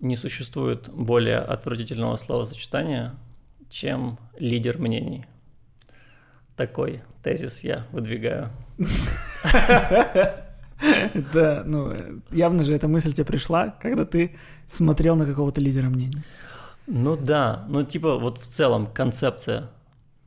не существует более отвратительного словосочетания, чем лидер мнений. Такой тезис я выдвигаю. Да, ну, явно же эта мысль тебе пришла, когда ты смотрел на какого-то лидера мнений. Ну да, ну типа вот в целом концепция,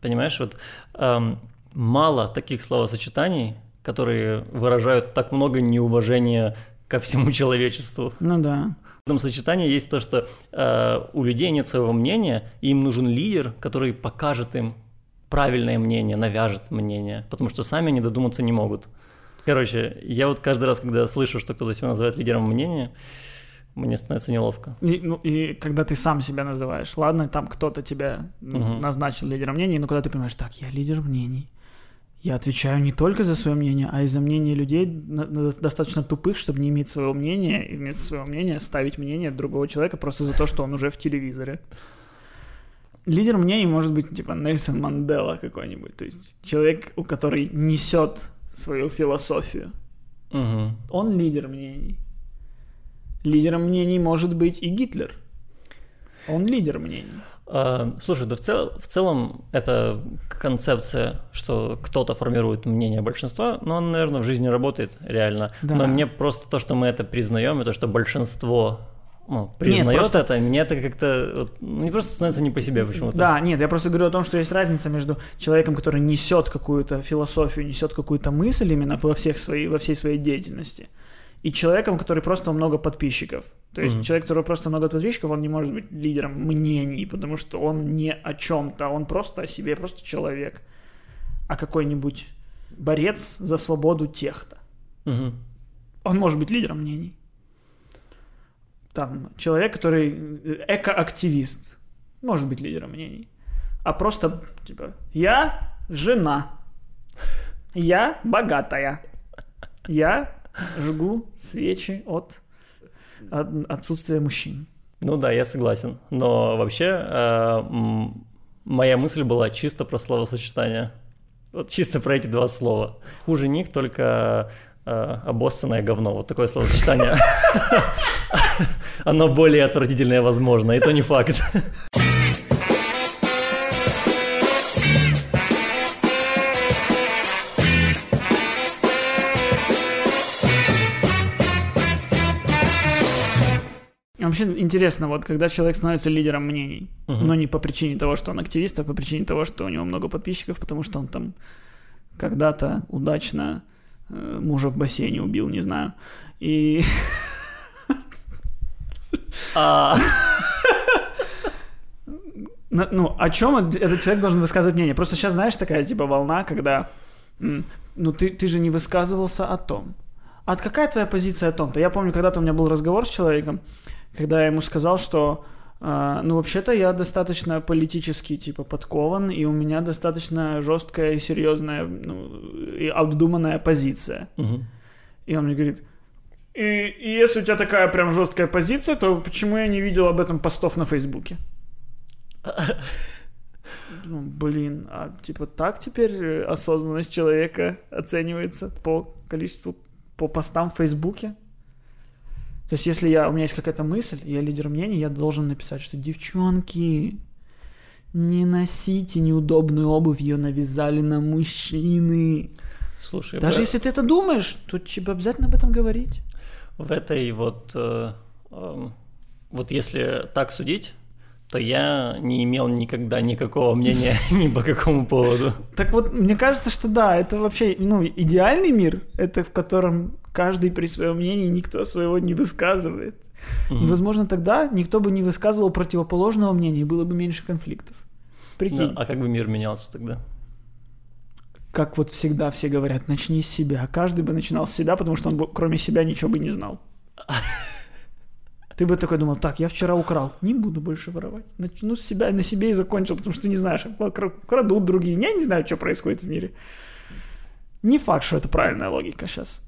понимаешь, вот эм, мало таких словосочетаний, которые выражают так много неуважения ко всему человечеству. Ну да. В этом сочетании есть то, что э, у людей нет своего мнения, и им нужен лидер, который покажет им правильное мнение, навяжет мнение, потому что сами они додуматься не могут. Короче, я вот каждый раз, когда слышу, что кто-то себя называет лидером мнения, мне становится неловко. И, ну, и когда ты сам себя называешь, ладно, там кто-то тебя угу. назначил лидером мнений, но когда ты понимаешь, так, я лидер мнений, я отвечаю не только за свое мнение, а и за мнение людей достаточно тупых, чтобы не иметь своего мнения, и вместо своего мнения ставить мнение другого человека просто за то, что он уже в телевизоре. Лидер мнений может быть типа Нельсон Мандела какой-нибудь, то есть человек, у который несет свою философию. Угу. Он лидер мнений. Лидером мнений может быть и Гитлер. Он лидер мнений. А, слушай, да в, цел, в целом это концепция, что кто-то формирует мнение большинства, но он, наверное, в жизни работает реально. Да. Но мне просто то, что мы это признаем, и то, что большинство ну, признает нет, просто... это, мне это как-то ну, не просто становится не по себе почему-то. Да, нет, я просто говорю о том, что есть разница между человеком, который несет какую-то философию, несет какую-то мысль именно во, всех своей, во всей своей деятельности, и человеком, который просто много подписчиков. То есть mm-hmm. человек, который просто много подписчиков, он не может быть лидером мнений, потому что он не о чем-то, он просто о себе, просто человек. А какой-нибудь борец за свободу техта. Mm-hmm. Он может быть лидером мнений. Там человек, который экоактивист, может быть лидером мнений. А просто, типа, я жена, я богатая, я жгу свечи от отсутствия мужчин. Ну да, я согласен. Но вообще э, моя мысль была чисто про словосочетание. Вот чисто про эти два слова. Хуже них только э, обоссанное говно. Вот такое словосочетание. Оно более отвратительное возможно, и то не факт. Вообще интересно, вот когда человек становится лидером мнений, угу. но не по причине того, что он активист, а по причине того, что у него много подписчиков, потому что он там когда-то удачно э, мужа в бассейне убил, не знаю. И... А. Ну, о чем этот человек должен высказывать мнение? Просто сейчас, знаешь, такая типа волна, когда ну ты, ты же не высказывался о том. А какая твоя позиция о том-то? Я помню, когда-то у меня был разговор с человеком, когда я ему сказал, что Uh, ну, вообще-то я достаточно политически, типа, подкован, и у меня достаточно жесткая и серьезная, ну, и обдуманная позиция. Uh-huh. И он мне говорит, и, и если у тебя такая прям жесткая позиция, то почему я не видел об этом постов на Фейсбуке? Ну, блин, а типа так теперь осознанность человека оценивается по количеству, по постам в Фейсбуке? То есть, если я, у меня есть какая-то мысль, я лидер мнений, я должен написать, что девчонки, не носите неудобную обувь, ее навязали на мужчины. Слушай, даже я... если ты это думаешь, то тебе обязательно об этом говорить. В этой вот, э, э, вот если так судить, то я не имел никогда никакого мнения ни по какому поводу. Так вот, мне кажется, что да, это вообще, ну, идеальный мир, это в котором каждый при своем мнении никто своего не высказывает. Угу. И, возможно, тогда никто бы не высказывал противоположного мнения, и было бы меньше конфликтов. Прикинь. Да, а как бы мир менялся тогда? Как вот всегда все говорят, начни с себя. Каждый бы начинал с себя, потому что он бы, кроме себя ничего бы не знал. Ты бы такой думал, так, я вчера украл, не буду больше воровать. Начну с себя, на себе и закончил, потому что не знаешь, крадут другие. Я не знаю, что происходит в мире. Не факт, что это правильная логика сейчас.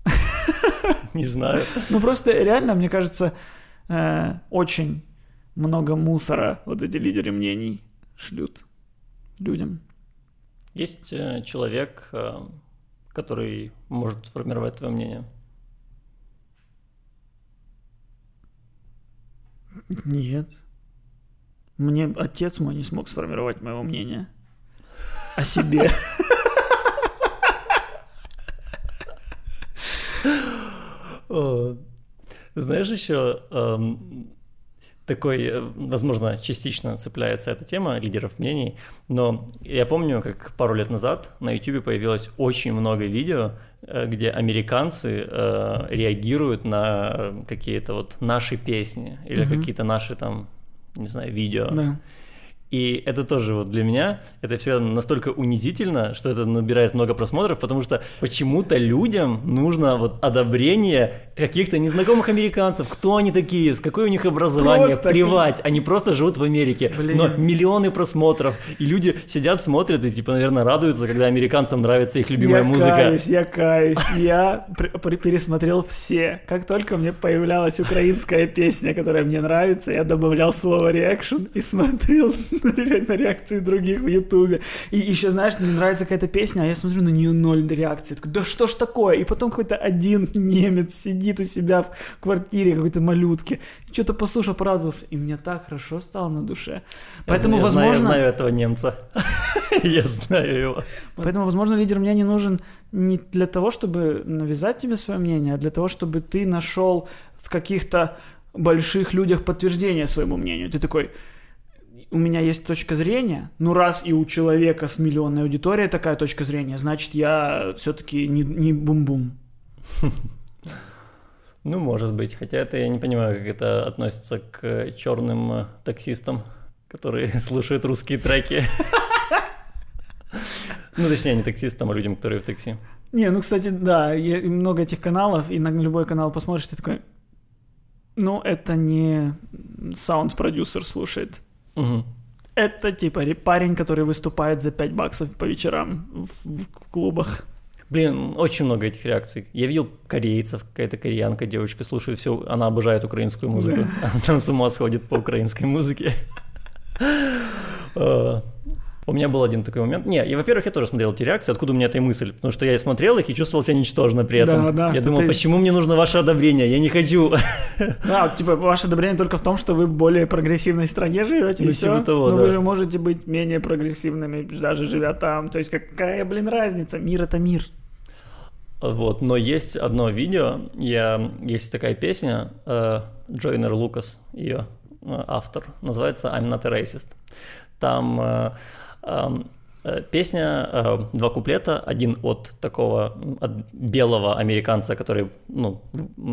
Не знаю. Ну просто реально, мне кажется, э, очень много мусора вот эти лидеры мнений шлют людям. Есть э, человек, э, который может сформировать твое мнение? Нет. Мне отец мой не смог сформировать моего мнения о себе. Знаешь, еще такой, э, возможно, частично цепляется эта тема лидеров мнений, но я помню, как пару лет назад на YouTube появилось очень много видео, где американцы э, реагируют на какие-то вот наши песни или угу. какие-то наши там, не знаю, видео. Да. И это тоже вот для меня, это всегда настолько унизительно, что это набирает много просмотров, потому что почему-то людям нужно вот одобрение каких-то незнакомых американцев. Кто они такие, с какое у них образование, просто... плевать. Они просто живут в Америке. Блин. Но миллионы просмотров, и люди сидят, смотрят и типа, наверное, радуются, когда американцам нравится их любимая я музыка. Я каюсь, я каюсь. Я пересмотрел все. Как только мне появлялась украинская песня, которая мне нравится, я добавлял слово реакшн и смотрел на реакции других в Ютубе. И еще, знаешь, мне нравится какая-то песня, а я смотрю на нее ноль реакции. Такой, да что ж такое? И потом какой-то один немец сидит у себя в квартире какой-то малютки. Что-то послушал, порадовался. И мне так хорошо стало на душе. Поэтому, я возможно... Знаю, я знаю этого немца. Я знаю его. Поэтому, возможно, лидер мне не нужен не для того, чтобы навязать тебе свое мнение, а для того, чтобы ты нашел в каких-то больших людях подтверждение своему мнению. Ты такой, у меня есть точка зрения, ну раз и у человека с миллионной аудиторией такая точка зрения, значит я все-таки не, не бум-бум. Ну, может быть. Хотя это я не понимаю, как это относится к черным таксистам, которые слушают русские треки. Ну, точнее, не таксистам, а людям, которые в такси. Не, ну, кстати, да, много этих каналов, и на любой канал посмотришь, ты такой, ну, это не саунд-продюсер слушает. Угу. Это типа парень, который выступает за 5 баксов по вечерам в, в клубах. Блин, очень много этих реакций. Я видел корейцев, какая-то кореянка, девочка слушает все, она обожает украинскую музыку. Да. Она с ума сходит по украинской музыке. У меня был один такой момент. Не, и, во-первых, я тоже смотрел эти реакции, откуда у меня эта мысль. Потому что я смотрел их и чувствовал себя ничтожно при этом. Да, да, я думал, ты... почему мне нужно ваше одобрение? Я не хочу. Да, типа, ваше одобрение только в том, что вы в более прогрессивной стране живете, ну, и все. Типа того, Но да. вы же можете быть менее прогрессивными, даже живя там. То есть какая, блин, разница? Мир — это мир. Вот, но есть одно видео, я, есть такая песня, э, Джойнер Лукас, ее э, автор, называется «I'm not a racist». Там э, Um, Э, песня, э, два куплета, один от такого, от белого американца, который, ну,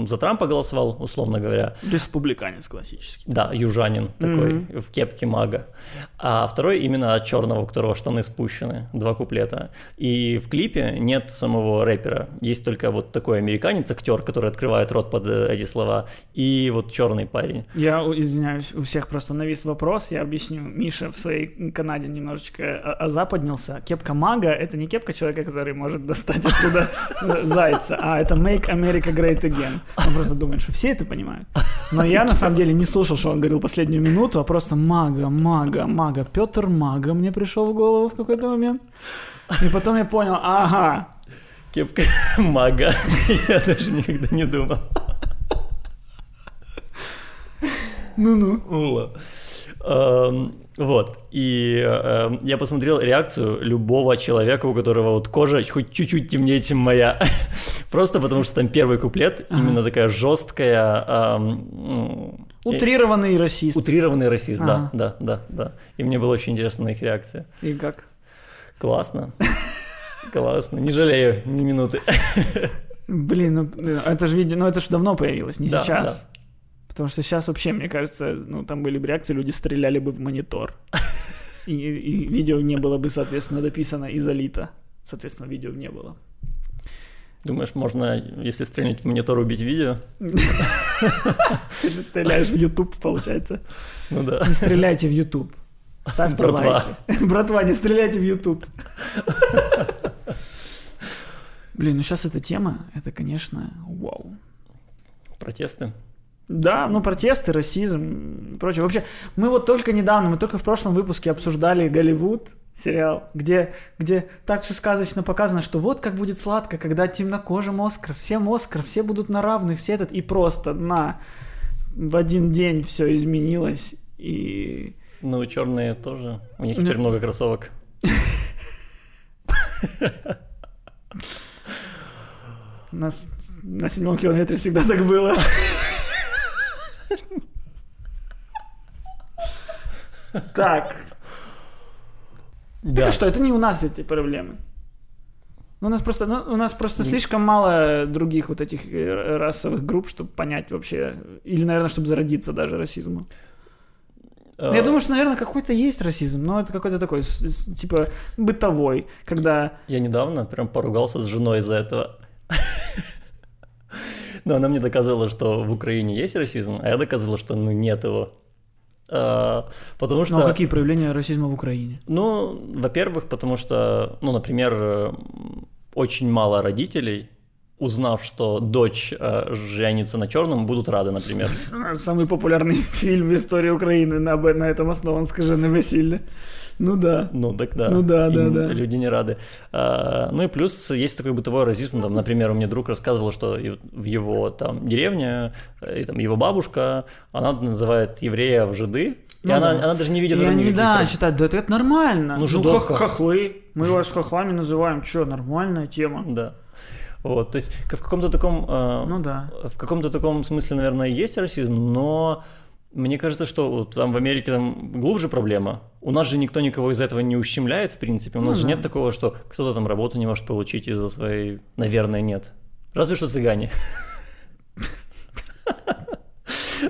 за Трампа голосовал, условно говоря. Республиканец классический. Да, южанин такой, mm-hmm. в кепке мага. А второй именно от черного, у которого штаны спущены, два куплета. И в клипе нет самого рэпера, есть только вот такой американец, актер, который открывает рот под э, эти слова, и вот черный парень. Я извиняюсь, у всех просто навис вопрос, я объясню. Миша в своей Канаде немножечко о, о Западе поднял,ся Кепка мага — это не кепка человека, который может достать оттуда зайца, а это Make America Great Again. Он просто думает, что все это понимают. Но я на самом деле не слушал, что он говорил последнюю минуту, а просто мага, мага, мага. Петр Мага мне пришел в голову в какой-то момент. И потом я понял, ага. Кепка мага. Я даже никогда не думал. Ну-ну. Ула. Вот, и э, я посмотрел реакцию любого человека, у которого вот кожа хоть чуть-чуть темнее, чем моя. Просто потому что там первый куплет, ага. именно такая жесткая... Э, Утрированный расист. Утрированный расист, ага. да, да, да, да. И мне было очень интересно на их реакция. И как? Классно. Классно, не жалею ни минуты. Блин, ну это же видео, ну это же давно появилось, не да, сейчас. Да. Потому что сейчас вообще, мне кажется, ну, там были бы реакции, люди стреляли бы в монитор. И, и видео не было бы, соответственно, дописано и залито. Соответственно, видео не было. Думаешь, можно, если стрелять в монитор, убить видео? Ты же стреляешь в YouTube, получается. Ну да. Не стреляйте в YouTube. Ставьте Братва. лайки. Братва, не стреляйте в YouTube. Блин, ну сейчас эта тема, это, конечно, вау. Протесты? Да, ну протесты, расизм и прочее. Вообще, мы вот только недавно, мы только в прошлом выпуске обсуждали Голливуд, сериал, где, где так все сказочно показано, что вот как будет сладко, когда темнокожим Оскар, всем Оскар, все будут на равных, все этот, и просто на в один день все изменилось, и... Ну, черные тоже. У них теперь много кроссовок. На, на седьмом километре всегда так было. Так. Да. Это что, это не у нас эти проблемы. У нас просто, ну, у нас просто слишком мало других вот этих э, расовых групп, чтобы понять вообще, или, наверное, чтобы зародиться даже расизму. Uh, я думаю, что, наверное, какой-то есть расизм, но это какой-то такой, типа, бытовой, когда... Я недавно прям поругался с женой из-за этого. Но она мне доказывала, что в Украине есть расизм, а я доказывал, что ну нет его. А, потому что... Ну, а какие проявления расизма в Украине? Ну, во-первых, потому что, ну, например, очень мало родителей, узнав, что дочь э, женится на черном, будут рады, например. Самый популярный фильм в истории Украины на, на этом основан «Скажи на веселье». Ну да. Ну так да. Ну да, да, да. Люди не рады. А, ну и плюс есть такой бытовой расизм. Там, например, у меня друг рассказывал, что в его там деревне, э, и, там, его бабушка, она называет евреев жиды, ну, и она, да. она даже не видит и они, да, считают, да это, нормально. Ну, ну хох- хохлы. Мы вас хохлами называем. Что, нормальная тема. Да. Вот, то есть в каком-то таком, э, ну да, в каком-то таком смысле, наверное, есть расизм, но мне кажется, что вот там в Америке там глубже проблема. У нас же никто никого из этого не ущемляет, в принципе. У нас ну, же да. нет такого, что кто-то там работу не может получить из-за своей... Наверное, нет. Разве что цыгане.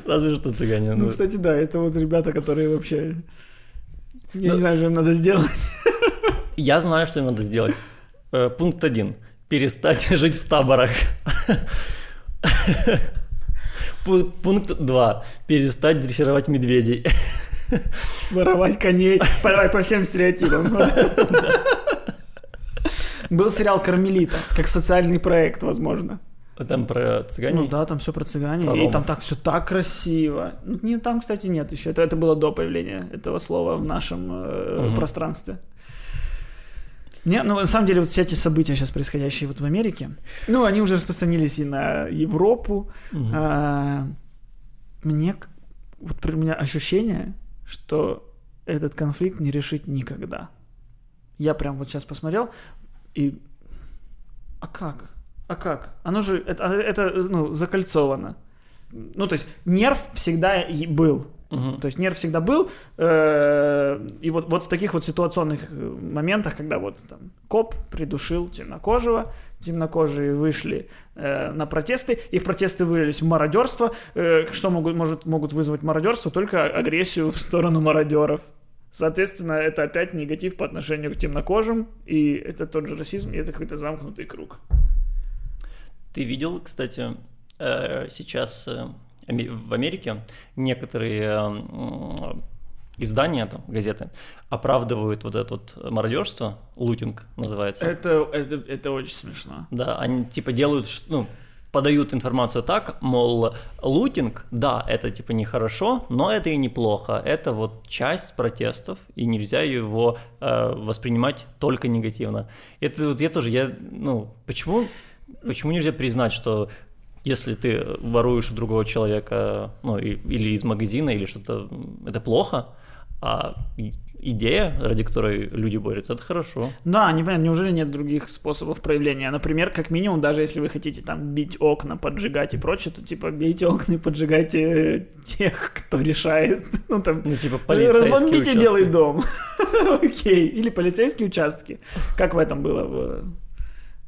Разве что цыгане. Ну, кстати, да, это вот ребята, которые вообще... Я не знаю, что им надо сделать. Я знаю, что им надо сделать. Э, пункт один. Перестать жить в таборах. Пункт 2. Перестать дрессировать медведей. Воровать коней. Давай по всем стереотипам. Был сериал «Кармелита», как социальный проект, возможно. Там про цыгане? Ну да, там все про цыгане. Про и там так все так красиво. Ну, не, там, кстати, нет еще. Это, это было до появления этого слова в нашем э, угу. пространстве. Не, ну на самом деле вот все эти события сейчас происходящие вот в Америке, ну они уже распространились и на Европу. Угу. А, мне вот у меня ощущение, что этот конфликт не решить никогда. Я прям вот сейчас посмотрел и а как? А как? Оно же это, это ну закольцовано. Ну то есть нерв всегда был Угу. То есть нерв всегда был, э, и вот, вот в таких вот ситуационных э, моментах, когда вот там коп придушил темнокожего, темнокожие вышли э, на протесты, их протесты вылились в мародерство, э, что могут, может, могут вызвать мародерство? Только агрессию в сторону мародеров. Соответственно, это опять негатив по отношению к темнокожим, и это тот же расизм, и это какой-то замкнутый круг. Ты видел, кстати, э, сейчас в Америке некоторые издания, там, газеты, оправдывают вот это вот мародерство, лутинг называется. Это, это, это очень смешно. Да, они типа делают, ну, подают информацию так, мол, лутинг, да, это типа нехорошо, но это и неплохо. Это вот часть протестов, и нельзя его э, воспринимать только негативно. Это вот я тоже, я, ну, почему, почему нельзя признать, что если ты воруешь у другого человека, ну, или из магазина, или что-то, это плохо, а идея, ради которой люди борются, это хорошо. Да, не понятно, неужели нет других способов проявления? Например, как минимум, даже если вы хотите там бить окна, поджигать и прочее, то типа бейте окна и поджигайте тех, кто решает. Ну там, ну, типа полицейские Разбомбите участки. Белый дом. Окей. Или полицейские участки. Как в этом было в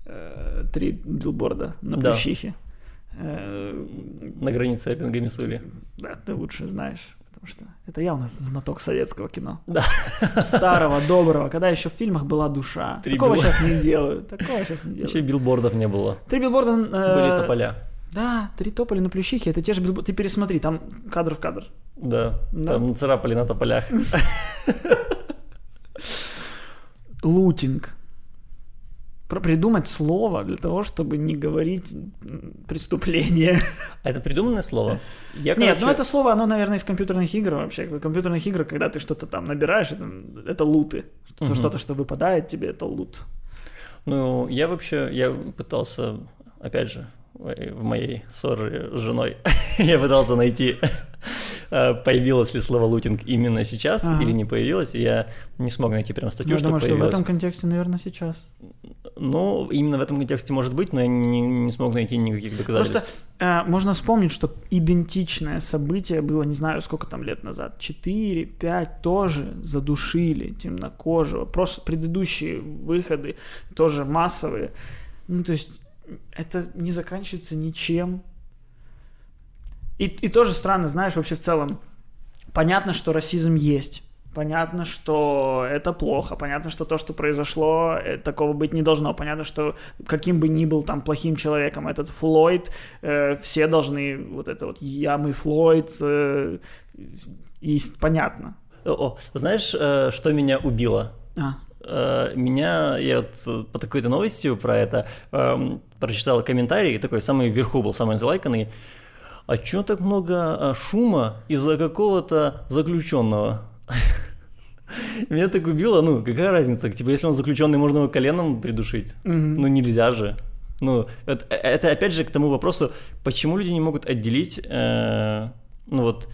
э, три билборда на. Плющихе. На границе Эппинга, Миссури. Да, ты лучше знаешь, потому что это я у нас знаток советского кино. Да. Старого, доброго, когда еще в фильмах была душа. Три Такого билбор... сейчас не делают. Такого сейчас не делают. Еще билбордов не было. Три билборда... Э... Были тополя. Да, три тополя на плющихе, это те же билборды. Ты пересмотри, там кадр в кадр. Да, да. там царапали на тополях. Лутинг придумать слово для того, чтобы не говорить преступление. А это придуманное слово? Я, короче... Нет, ну это слово, оно, наверное, из компьютерных игр вообще. Компьютерных игр, когда ты что-то там набираешь, это, это луты. Что-то, угу. что-то, что выпадает тебе, это лут. Ну, я вообще, я пытался, опять же, в моей ссоре с женой. я пытался найти, э, появилось ли слово лутинг именно сейчас ага. или не появилось, и я не смог найти прям статью, я что думаю, появилось. что в этом контексте, наверное, сейчас. Ну, именно в этом контексте может быть, но я не, не смог найти никаких доказательств. Просто э, можно вспомнить, что идентичное событие было, не знаю, сколько там лет назад, 4-5 тоже задушили темнокожего. Просто предыдущие выходы тоже массовые. Ну, то есть это не заканчивается ничем. И, и тоже странно, знаешь, вообще в целом, понятно, что расизм есть. Понятно, что это плохо, понятно, что то, что произошло, э, такого быть не должно. Понятно, что каким бы ни был там плохим человеком этот Флойд, э, все должны вот это вот «я, мы Флойд», э, и понятно. О, знаешь, э, что меня убило? А. Э, меня, я вот по такой-то новости про это э, прочитал комментарий, такой самый вверху был, самый залайканный. А чё так много а, шума из-за какого-то заключенного? Меня так убило, ну, какая разница? Типа, если он заключенный, можно его коленом придушить. Ну, нельзя же. Ну, это, это опять же к тому вопросу, почему люди не могут отделить, э, ну вот,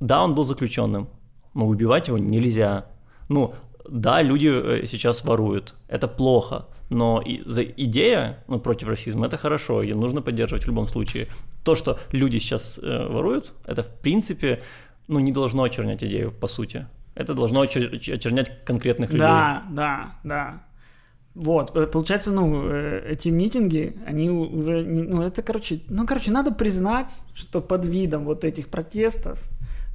да, он был заключенным, но убивать его нельзя. Ну, да, люди э, сейчас воруют, это плохо, но и за идея ну, против расизма это хорошо, ее нужно поддерживать в любом случае. То, что люди сейчас э, воруют, это в принципе ну, не должно очернять идею, по сути. Это должно очернять конкретных людей. Да, да, да. Вот, э, получается, ну, э, эти митинги, они уже, ну, это, короче, ну, короче, надо признать, что под видом вот этих протестов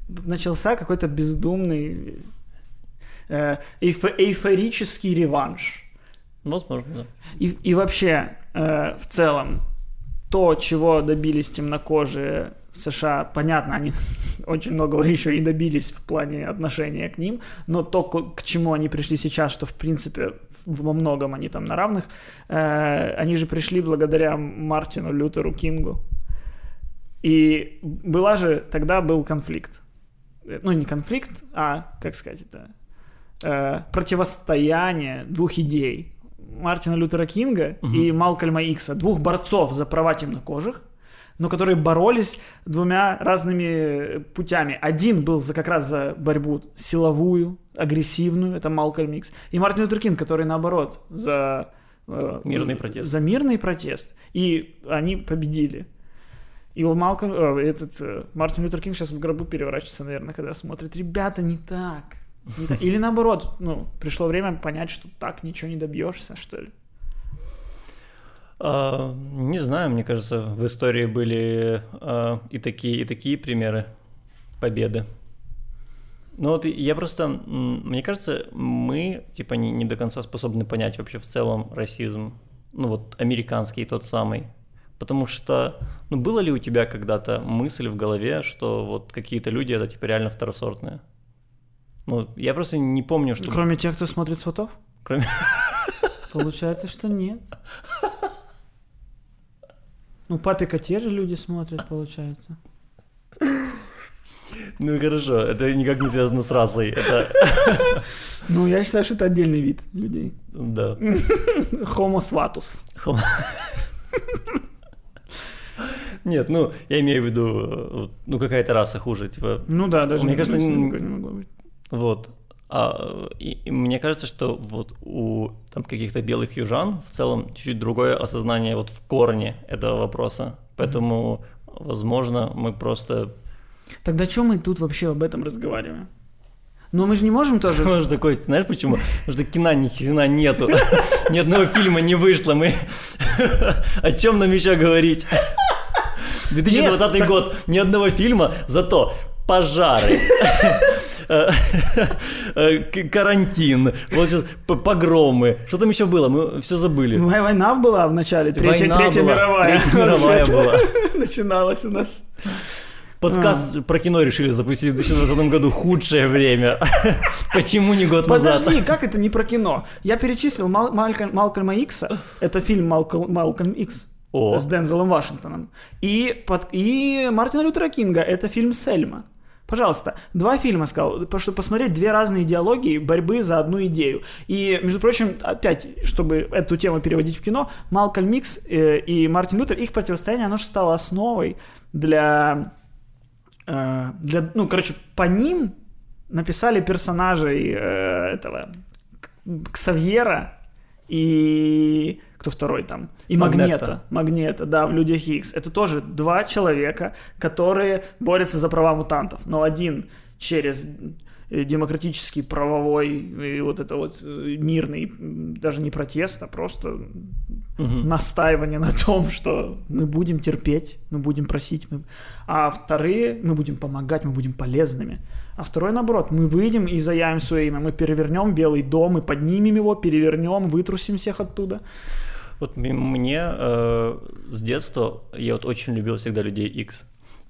начался какой-то бездумный э, эйф- эйфорический реванш. Возможно, да. И, и вообще, э, в целом, то, чего добились темнокожие в США, понятно, они очень многого еще и добились в плане отношения к ним, но то, к чему они пришли сейчас, что в принципе во многом они там на равных, э, они же пришли благодаря Мартину Лютеру Кингу. И была же, тогда был конфликт. Ну, не конфликт, а, как сказать это, э, противостояние двух идей. Мартина Лютера Кинга угу. и Малкольма Икса, двух борцов за права темнокожих, но которые боролись двумя разными путями. Один был за, как раз за борьбу силовую, агрессивную, это Малкольм Икс, и Мартин Лютер Кинг, который наоборот за... Э, мирный протест. За мирный протест. И они победили. И у Малкольм, э, этот э, Мартин Лютер Кинг сейчас в гробу переворачивается, наверное, когда смотрит. Ребята, не так. Или наоборот, ну, пришло время понять, что так ничего не добьешься, что ли. А, не знаю, мне кажется, в истории были а, и такие, и такие примеры победы. Ну вот я просто, мне кажется, мы типа не, не до конца способны понять вообще в целом расизм, ну вот американский тот самый. Потому что, ну было ли у тебя когда-то мысль в голове, что вот какие-то люди это типа реально второсортные? Ну, я просто не помню, что... Кроме тех, кто смотрит сватов? Кроме... Получается, что нет. Ну, папика те же люди смотрят, получается. Ну хорошо, это никак не связано с расой. Это... Ну, я считаю, что это отдельный вид людей. Да. Homo svatus. Homo... Нет, ну, я имею в виду, ну, какая-то раса хуже, типа... Ну да, даже мне кажется, не, не могло быть. Вот. А, и, и мне кажется, что вот у там каких-то белых южан в целом чуть-чуть другое осознание вот в корне этого вопроса. Поэтому, возможно, мы просто... Тогда что мы тут вообще об этом разговариваем? Но мы же не можем тоже... Потому что такой, знаешь почему? Потому что кино ни хрена нету. Ни одного фильма не вышло. Мы... О чем нам еще говорить? 2020 Нет, год, так... ни одного фильма, зато пожары, карантин, вот сейчас погромы. Что там еще было? Мы все забыли. Война была в начале, Третья, третья мировая. Третья мировая была. Начиналась у нас. Подкаст а. про кино решили запустить в 2020 году. Худшее время. Почему не год назад? Подожди, как это не про кино? Я перечислил Мал- Малькольм, Малкольма Икса. Это фильм Малкольм, Малкольм Икс. О. С Дензелом Вашингтоном. И, под, и Мартина Лютера Кинга. Это фильм «Сельма». Пожалуйста, два фильма сказал, чтобы посмотреть две разные идеологии борьбы за одну идею. И, между прочим, опять, чтобы эту тему переводить в кино, Малкольм Икс э, и Мартин Лютер, их противостояние, оно же стало основой для, э, для ну, короче, по ним написали персонажей э, этого Ксавьера и кто второй там? И Магнета. Магнета, Магнета да, в Людях Икс. Это тоже два человека, которые борются за права мутантов. Но один через э, демократический, правовой и вот это вот э, мирный, даже не протест, а просто угу. настаивание на том, что мы будем терпеть, мы будем просить, мы... а вторые мы будем помогать, мы будем полезными. А второй наоборот, мы выйдем и заявим свое имя, мы перевернем Белый дом, мы поднимем его, перевернем, вытрусим всех оттуда. Вот мне э, с детства я вот очень любил всегда людей X.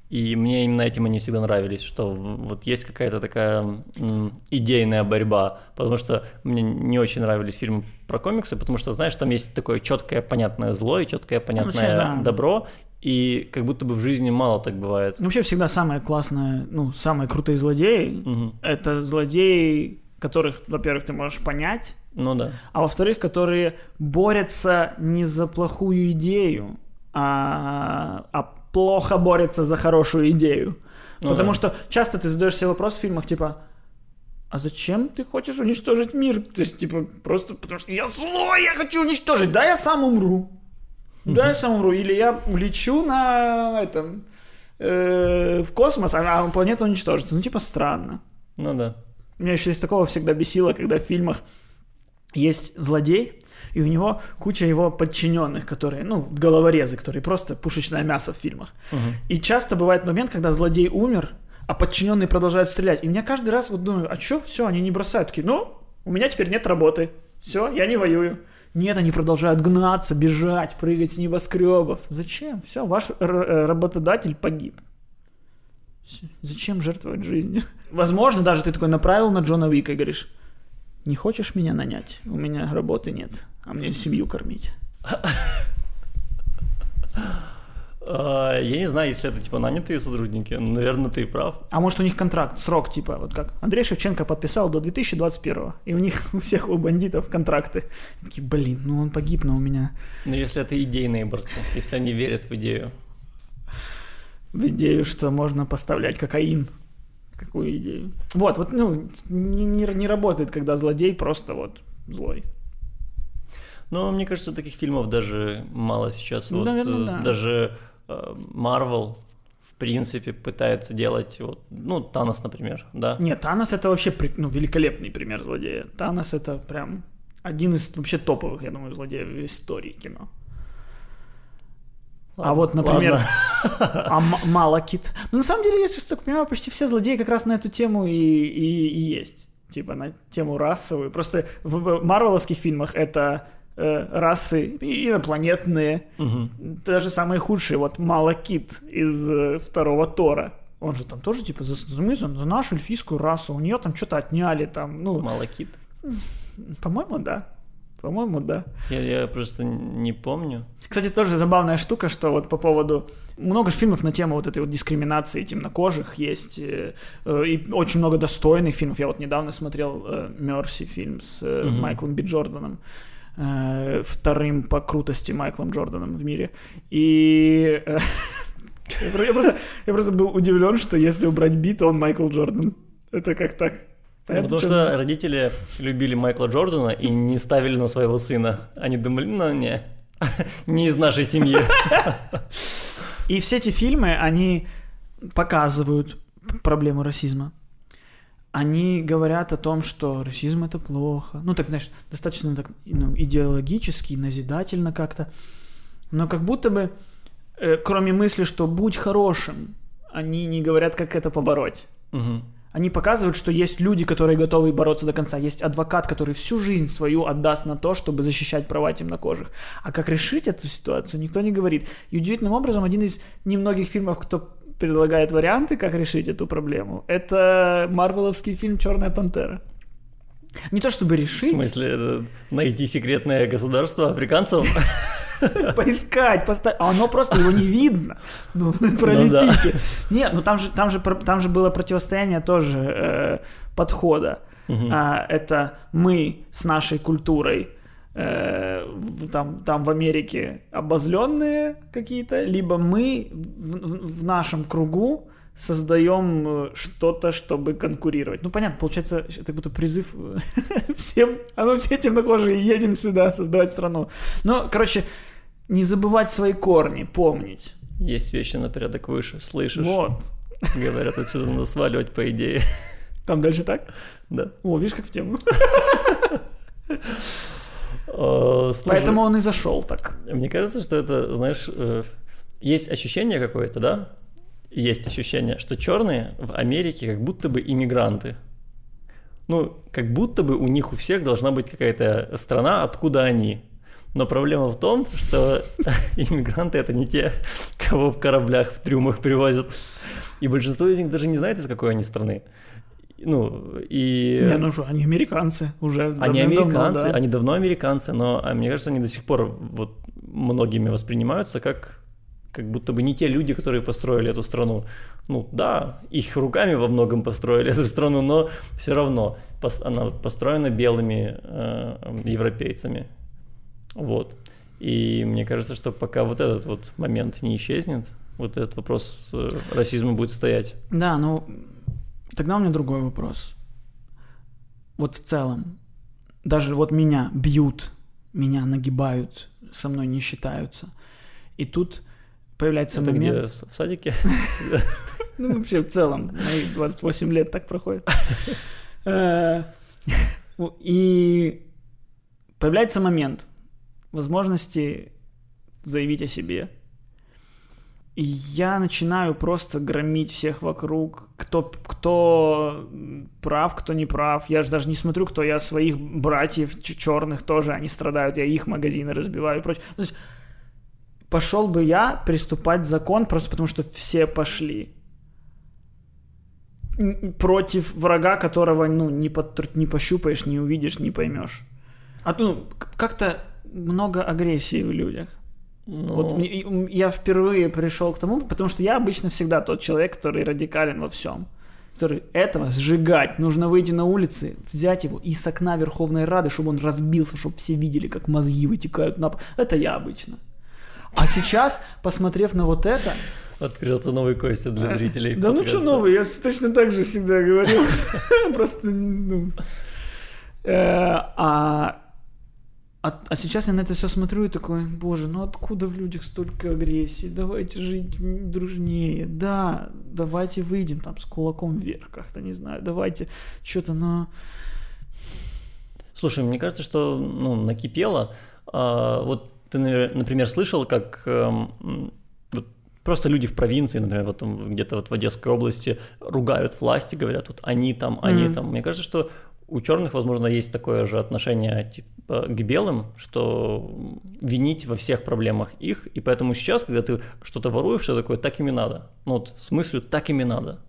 И мне именно этим они всегда нравились, что вот есть какая-то такая м, идейная борьба, потому что мне не очень нравились фильмы про комиксы, потому что, знаешь, там есть такое четкое, понятное зло и четкое, понятное Вообще, да. добро, и как будто бы в жизни мало так бывает. Вообще всегда самое классное, ну, самые крутые злодеи, угу. это злодеи, которых, во-первых, ты можешь понять, ну да. А во-вторых, которые борются не за плохую идею, а, а плохо борются за хорошую идею. Ну Потому да. что часто ты задаешь себе вопрос в фильмах, типа, а зачем ты хочешь уничтожить мир? То есть, типа, просто потому что я злой, я хочу уничтожить. Да, я сам умру. Да, я сам умру. Или я лечу на этом э, в космос, а планета уничтожится. Ну, типа, странно. Ну да. Меня еще из такого всегда бесило, когда в фильмах есть злодей, и у него куча его подчиненных, которые, ну, головорезы, которые просто пушечное мясо в фильмах. Угу. И часто бывает момент, когда злодей умер, а подчиненные продолжают стрелять. И меня каждый раз вот думаю, а что, все, они не бросают. Такие, ну, у меня теперь нет работы. Все, я не воюю. Нет, они продолжают гнаться, бежать, прыгать с небоскребов. Зачем? Все, ваш э, работодатель погиб. Зачем жертвовать жизнью? Возможно, даже ты такой направил на Джона Уика и говоришь, не хочешь меня нанять? У меня работы нет, а мне семью кормить. А, я не знаю, если это типа нанятые сотрудники, наверное, ты прав. А может у них контракт, срок типа, вот как Андрей Шевченко подписал до 2021, и у них у всех у бандитов контракты. И такие, блин, ну он погиб, но у меня... Ну если это идейные борцы, если они верят в идею. В идею, что можно поставлять кокаин какую идею. Вот, вот, ну, не, не, не работает, когда злодей просто вот злой. Ну, мне кажется, таких фильмов даже мало сейчас. Ну, вот, наверное, да. Даже Марвел, э, в принципе, пытается делать, вот, ну, Танос, например, да? Нет, Танос это вообще ну, великолепный пример злодея. Танос это прям один из вообще топовых, я думаю, злодеев в истории кино. А вот, например, а Малакит. Ну, на самом деле, я сейчас так понимаю, почти все злодеи как раз на эту тему и, и, и есть. Типа на тему расовую. Просто в марвеловских фильмах это э, расы инопланетные. Угу. Даже самые худшие. Вот Малакит из э, второго Тора. Он же там тоже, типа, за, за, за нашу эльфийскую расу. У нее там что-то отняли, там, ну... Малакит? По-моему, да. По-моему, да. Я, я просто не помню. Кстати, тоже забавная штука, что вот по поводу... Много же фильмов на тему вот этой вот дискриминации темнокожих есть. Э, э, и очень много достойных фильмов. Я вот недавно смотрел «Мерси» фильм с угу. Майклом Би Джорданом вторым по крутости Майклом Джорданом в мире. И я просто, я просто был удивлен, что если убрать Би, то он Майкл Джордан. Это как так? Понятно, Потому что родители любили Майкла Джордана и не ставили на своего сына. Они думали, ну не, не из нашей семьи. И все эти фильмы, они показывают проблему расизма. Они говорят о том, что расизм это плохо. Ну, так, знаешь, достаточно так, ну, идеологически, назидательно как-то. Но как будто бы, э, кроме мысли, что будь хорошим, они не говорят, как это побороть. Угу. Они показывают, что есть люди, которые готовы бороться до конца. Есть адвокат, который всю жизнь свою отдаст на то, чтобы защищать права темнокожих. А как решить эту ситуацию, никто не говорит. И удивительным образом, один из немногих фильмов, кто предлагает варианты, как решить эту проблему, это марвеловский фильм «Черная пантера». Не то чтобы решить. В смысле, найти секретное государство африканцев? Поискать, поставить. А оно просто, его не видно. Ну, пролетите. Нет, ну там же, там же, там же было противостояние тоже э, подхода. А, это мы с нашей культурой э, там, там в Америке обозленные какие-то, либо мы в, в нашем кругу создаем э, что-то, чтобы конкурировать. Ну, понятно, получается, это будто призыв всем, а мы все темнокожие едем сюда создавать страну. Но, короче, не забывать свои корни, помнить. Есть вещи на порядок выше, слышишь? Вот. Говорят, отсюда надо сваливать, по идее. Там дальше так? Да. О, видишь, как в тему. Поэтому он и зашел так. Мне кажется, что это, знаешь, э, есть ощущение какое-то, да? Есть ощущение, что черные в Америке как будто бы иммигранты. Ну, как будто бы у них у всех должна быть какая-то страна, откуда они. Но проблема в том, что иммигранты это не те, кого в кораблях, в трюмах привозят. И большинство из них даже не знает, из какой они страны. Ну, и... Не, ну что, они американцы уже Они американцы, да. они давно американцы, но а мне кажется, они до сих пор вот многими воспринимаются как как будто бы не те люди, которые построили эту страну. Ну да, их руками во многом построили эту страну, но все равно она построена белыми э, европейцами. Вот. И мне кажется, что пока вот этот вот момент не исчезнет, вот этот вопрос э, расизма будет стоять. Да, ну Тогда у меня другой вопрос. Вот в целом, даже вот меня бьют, меня нагибают, со мной не считаются. И тут появляется Это момент... где, в садике? Ну, вообще, в целом, мои 28 лет так проходит. Э, и появляется момент возможности заявить о себе, и я начинаю просто громить всех вокруг, кто, кто прав, кто не прав. Я же даже не смотрю, кто я своих братьев черных тоже, они страдают, я их магазины разбиваю и прочее. То есть пошел бы я приступать закон просто потому, что все пошли против врага, которого ну, не, под, не пощупаешь, не увидишь, не поймешь. А ну, как-то много агрессии в людях. Ну... Вот я впервые пришел к тому, потому что я обычно всегда тот человек, который радикален во всем. Который этого сжигать. Нужно выйти на улицы, взять его и с окна Верховной Рады, чтобы он разбился, чтобы все видели, как мозги вытекают на пол. Это я обычно. А сейчас, посмотрев на вот это... Открылся новый Костя для зрителей. Да ну что новый, я точно так же всегда говорил. Просто, ну... Э, а а, а сейчас я на это все смотрю и такой, боже, ну откуда в людях столько агрессии? Давайте жить дружнее. Да, давайте выйдем там с кулаком вверх как-то, не знаю. Давайте что-то, но... Слушай, мне кажется, что ну, накипело. А, вот ты, например, слышал, как эм, просто люди в провинции, например, вот где-то вот в Одесской области ругают власти, говорят, вот они там, они mm-hmm. там. Мне кажется, что у черных, возможно, есть такое же отношение типа, к белым, что винить во всех проблемах их, и поэтому сейчас, когда ты что-то воруешь, что такое, так ими надо. Ну вот с мыслью так ими надо.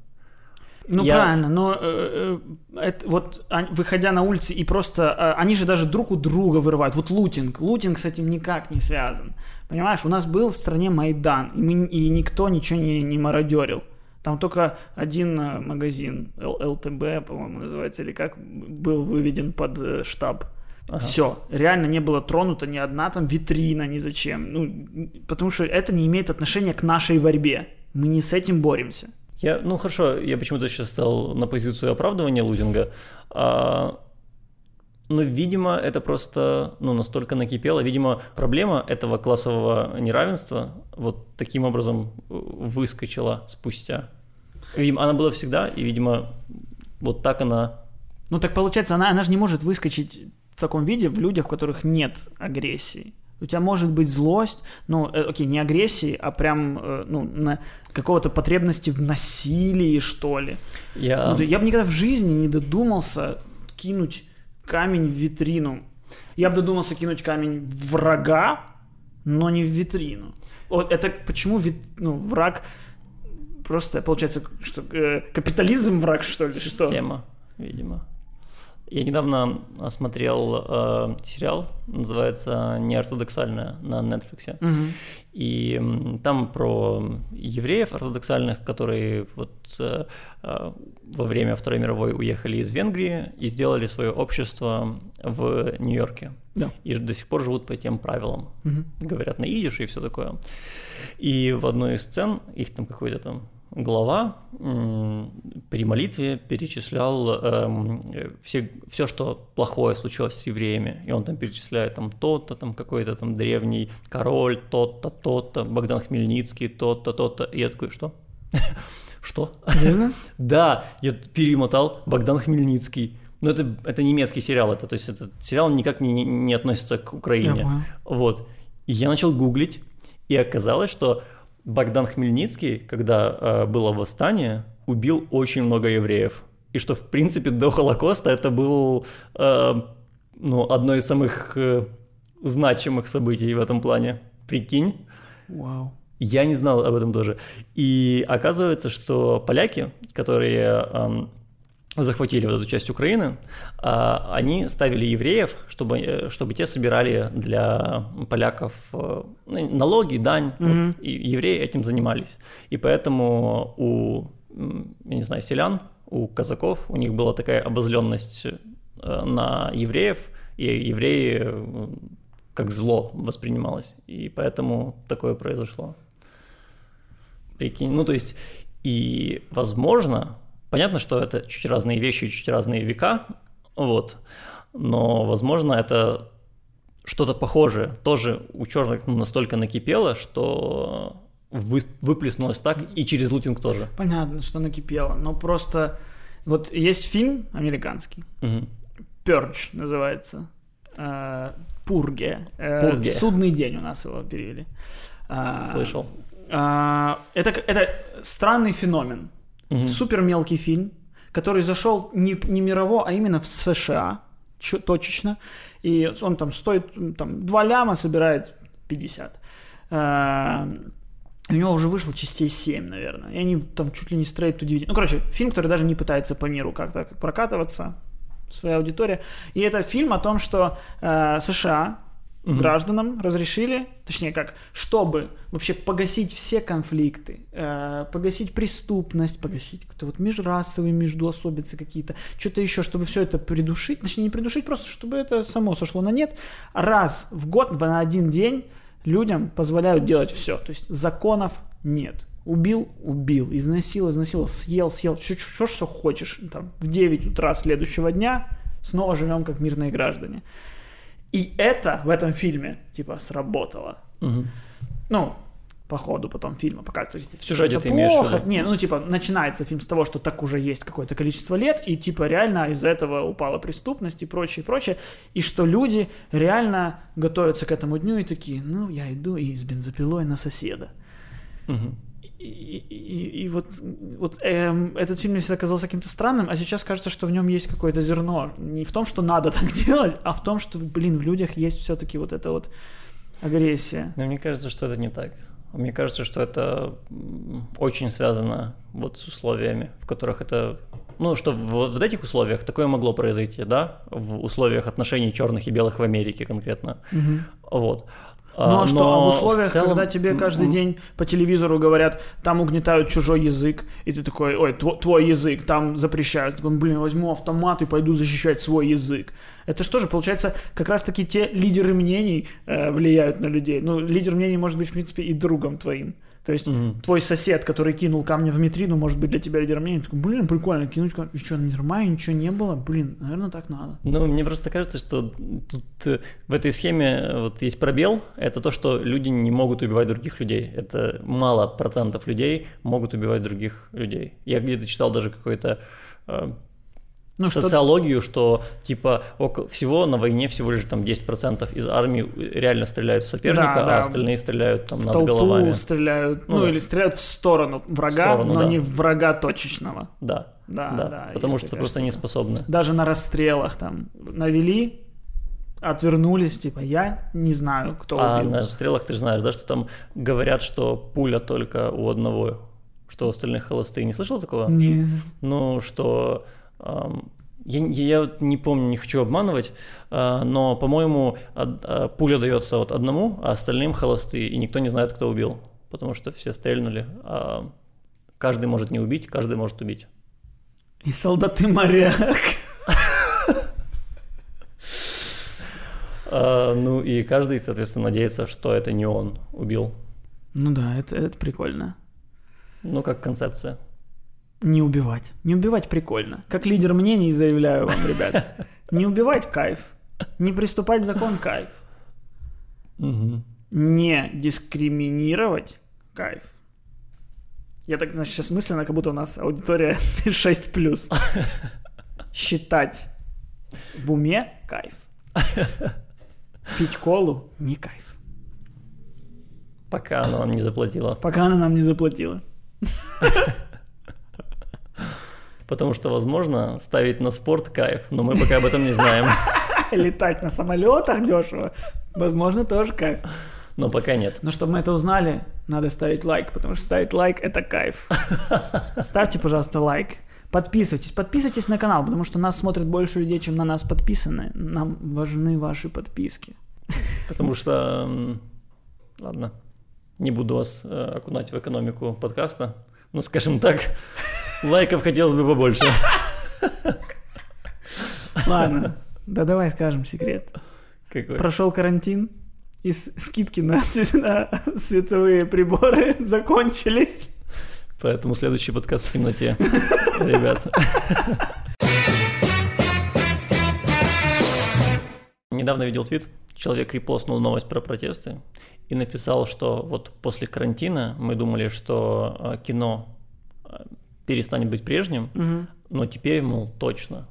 Ну я... правильно, но э, э, это, вот а, выходя на улицы и просто э, они же даже друг у друга вырывают. Вот лутинг, лутинг с этим никак не связан. Понимаешь, у нас был в стране Майдан, и, мы, и никто ничего не, не мародерил. Там только один э, магазин, ЛТБ, по-моему, называется, или как, был выведен под э, штаб. Ага. Все, реально не было тронута ни одна там витрина, ни зачем. Ну, потому что это не имеет отношения к нашей борьбе. Мы не с этим боремся. Я, ну хорошо, я почему-то сейчас стал на позицию оправдывания лудинга. А, но, видимо, это просто ну, настолько накипело. Видимо, проблема этого классового неравенства вот таким образом выскочила спустя. Видимо, она была всегда, и, видимо, вот так она... Ну так получается, она, она же не может выскочить в таком виде в людях, в которых нет агрессии. У тебя может быть злость, ну, э, окей, не агрессии, а прям, э, ну, на какого-то потребности в насилии, что ли. Я... Ну, я бы никогда в жизни не додумался кинуть камень в витрину. Я бы додумался кинуть камень в врага, но не в витрину. Вот это почему вит, ну, враг просто, получается, что э, капитализм враг, что ли? Система, что? видимо. Я недавно смотрел э, сериал, называется «Неортодоксальная» на Netflix. Угу. И там про евреев ортодоксальных, которые вот э, э, во время Второй мировой уехали из Венгрии и сделали свое общество в Нью-Йорке. Да. И до сих пор живут по тем правилам. Угу. Говорят на идиш и все такое. И в одной из сцен, их там какой-то там глава при молитве перечислял э, все, все, что плохое случилось с евреями. И он там перечисляет там тот-то, там какой-то там древний король, тот-то, тот-то, Богдан Хмельницкий, тот-то, тот-то. И я такой, что? Что? Серьезно? Да, я перемотал Богдан Хмельницкий. Но это, это немецкий сериал, это, то есть этот сериал никак не, не относится к Украине. Вот. И я начал гуглить, и оказалось, что Богдан Хмельницкий, когда э, было восстание, убил очень много евреев. И что, в принципе, до Холокоста это был э, ну, одно из самых э, значимых событий в этом плане. Прикинь. Вау. Я не знал об этом тоже. И оказывается, что поляки, которые... Э, захватили вот эту часть Украины, а, они ставили евреев, чтобы, э, чтобы те собирали для поляков э, ну, налоги, дань, mm-hmm. вот, и евреи этим занимались. И поэтому у, я не знаю, селян, у казаков, у них была такая обозленность э, на евреев, и евреи как зло воспринималось, и поэтому такое произошло. Прикинь, ну то есть, и возможно, Понятно, что это чуть разные вещи, чуть разные века, вот, но, возможно, это что-то похожее. Тоже у черных ну, настолько накипело, что вы, выплеснулось так, и через лутинг тоже. Понятно, что накипело, но просто... Вот есть фильм американский, угу. Purge называется, э, Пурге. Э, Пурге. Судный день у нас его перевели. Э, Слышал. Это, это странный феномен угу. супер мелкий фильм, который зашел не, не мирово, а именно в США, точечно. И он там стоит, там, 2 ляма собирает 50. А, у него уже вышло частей 7, наверное. И они там чуть ли не straight to DVD. Ну, короче, фильм, который даже не пытается по миру как-то прокатываться, своя аудитория. И это фильм о том, что э, США угу. гражданам разрешили, точнее как, чтобы вообще погасить все конфликты, э, погасить преступность, погасить какие-то вот межрасовые, междуособицы какие-то, что-то еще, чтобы все это придушить, точнее не придушить, просто чтобы это само сошло на нет. Раз в год, на один день людям позволяют делать все, то есть законов нет. Убил, убил, изнасиловал, изнасиловал, съел, съел, что, что хочешь. Там, в 9 утра следующего дня снова живем как мирные граждане. И это в этом фильме, типа, сработало. Угу. Ну, по ходу потом фильма показывается. В сюжете ты имеешь виду? Не, ну, типа, начинается фильм с того, что так уже есть какое-то количество лет, и, типа, реально из этого упала преступность и прочее, и прочее, и что люди реально готовятся к этому дню и такие, ну, я иду и с бензопилой на соседа. Угу. И, и, и вот, вот эм, этот фильм мне всегда казался каким-то странным, а сейчас кажется, что в нем есть какое-то зерно. Не в том, что надо так делать, а в том, что, блин, в людях есть все-таки вот эта вот агрессия. Но мне кажется, что это не так. Мне кажется, что это очень связано вот с условиями, в которых это... Ну, что в вот этих условиях такое могло произойти, да? В условиях отношений черных и белых в Америке конкретно. Угу. Вот. Ну а, а что, а в условиях, в целом... когда тебе каждый день по телевизору говорят, там угнетают чужой язык, и ты такой, ой, твой, твой язык, там запрещают, такой, блин, возьму автомат и пойду защищать свой язык. Это что же, получается, как раз-таки те лидеры мнений э, влияют на людей. Ну, лидер мнений может быть, в принципе, и другом твоим. То есть угу. твой сосед, который кинул камни в метрину, может быть для тебя лидером мнения. Такой, блин, прикольно, кинуть камни. Что, нормально, ничего не было? Блин, наверное, так надо. Ну, мне просто кажется, что тут э, в этой схеме э, вот есть пробел. Это то, что люди не могут убивать других людей. Это мало процентов людей могут убивать других людей. Я где-то читал даже какой-то э, ну, социологию, что... что типа всего на войне всего лишь там 10% из армии реально стреляют в соперника, да, да. а остальные стреляют там в над толпу головами. стреляют, ну, ну или стреляют в сторону врага, в сторону, но да. не врага точечного. Да. Да, да, да потому что просто штука. не способны. Даже на расстрелах там навели, отвернулись, типа, я не знаю, кто а убил. А на расстрелах ты же знаешь, да, что там говорят, что пуля только у одного, что у остальных холостые. Не слышал такого? Не. Ну, что я, я не помню, не хочу обманывать, а, но, по-моему, а, пуля дается вот одному, а остальным холостые, и никто не знает, кто убил, потому что все стрельнули. А каждый может не убить, каждый может убить. И солдаты моряк. Ну и каждый, соответственно, надеется, что это не он убил. Ну да, это, это прикольно. Ну, как концепция. Не убивать. Не убивать прикольно. Как лидер мнений заявляю вам, ребят. Не убивать кайф. Не приступать закон кайф. Угу. Не дискриминировать кайф. Я так, значит, сейчас мысленно, как будто у нас аудитория 6+. Считать в уме кайф. Пить колу не кайф. Пока она нам не заплатила. Пока она нам не заплатила. Потому что, возможно, ставить на спорт кайф, но мы пока об этом не знаем. Летать на самолетах дешево, возможно, тоже кайф. Но пока нет. Но чтобы мы это узнали, надо ставить лайк, потому что ставить лайк – это кайф. Ставьте, пожалуйста, лайк. Подписывайтесь, подписывайтесь на канал, потому что нас смотрят больше людей, чем на нас подписаны. Нам важны ваши подписки. Потому что, ладно, не буду вас э, окунать в экономику подкаста, но, скажем так, Лайков хотелось бы побольше. Ладно, да давай скажем секрет. Какой? Прошел карантин, и скидки на, на световые приборы закончились. Поэтому следующий подкаст в темноте, ребят. Недавно видел твит, человек репостнул новость про протесты и написал, что вот после карантина мы думали, что а, кино перестанет быть прежним, угу. но теперь, мол, точно.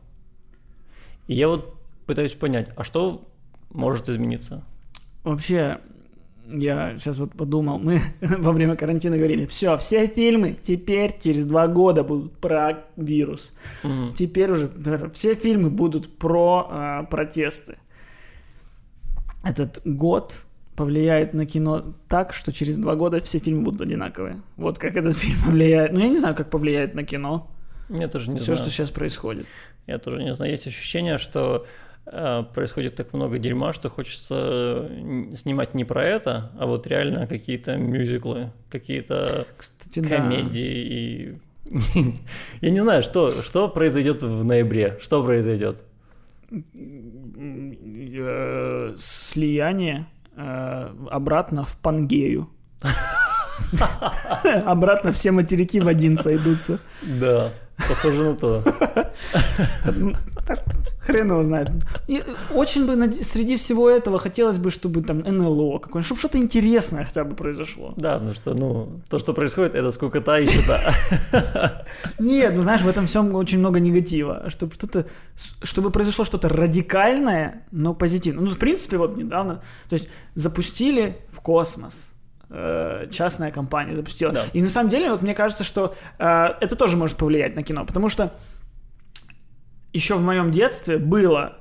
И я вот пытаюсь понять, а что может измениться? Вообще, я сейчас вот подумал, мы во время карантина говорили, все, все фильмы теперь через два года будут про вирус. Угу. Теперь уже все фильмы будут про э, протесты. Этот год повлияет на кино так, что через два года все фильмы будут одинаковые. Вот как этот фильм повлияет. Ну, я не знаю, как повлияет на кино. Я тоже не Все, знаю. что сейчас происходит. Я тоже не знаю. Есть ощущение, что э, происходит так много дерьма, что хочется снимать не про это, а вот реально какие-то мюзиклы, какие-то Кстати, комедии да. и я не знаю, что что произойдет в ноябре, что произойдет. Э, слияние Э, обратно в Пангею. Обратно все материки в один сойдутся. Да, похоже на то. Хрен его знает. И очень бы среди всего этого хотелось бы, чтобы там НЛО какое-нибудь, чтобы что-то интересное хотя бы произошло. Да, потому что, ну, то, что происходит, это скукота и щита. Нет, ну знаешь, в этом всем очень много негатива. Чтобы что-то, чтобы произошло что-то радикальное, но позитивное. Ну, в принципе, вот недавно, то есть запустили в космос э, частная компания запустила. Да. И на самом деле, вот мне кажется, что э, это тоже может повлиять на кино, потому что еще в моем детстве было,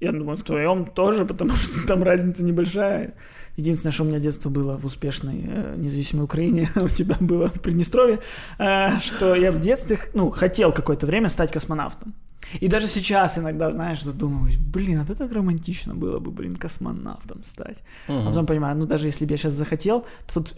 я думаю, в твоем тоже, потому что там разница небольшая. Единственное, что у меня детство было в успешной э, независимой Украине, у тебя было в Приднестровье, э, что я в детстве, ну, хотел какое-то время стать космонавтом. И даже сейчас иногда, знаешь, задумываюсь, блин, а это так романтично было бы, блин, космонавтом стать. Угу. А потом понимаю, ну даже если бы я сейчас захотел, тут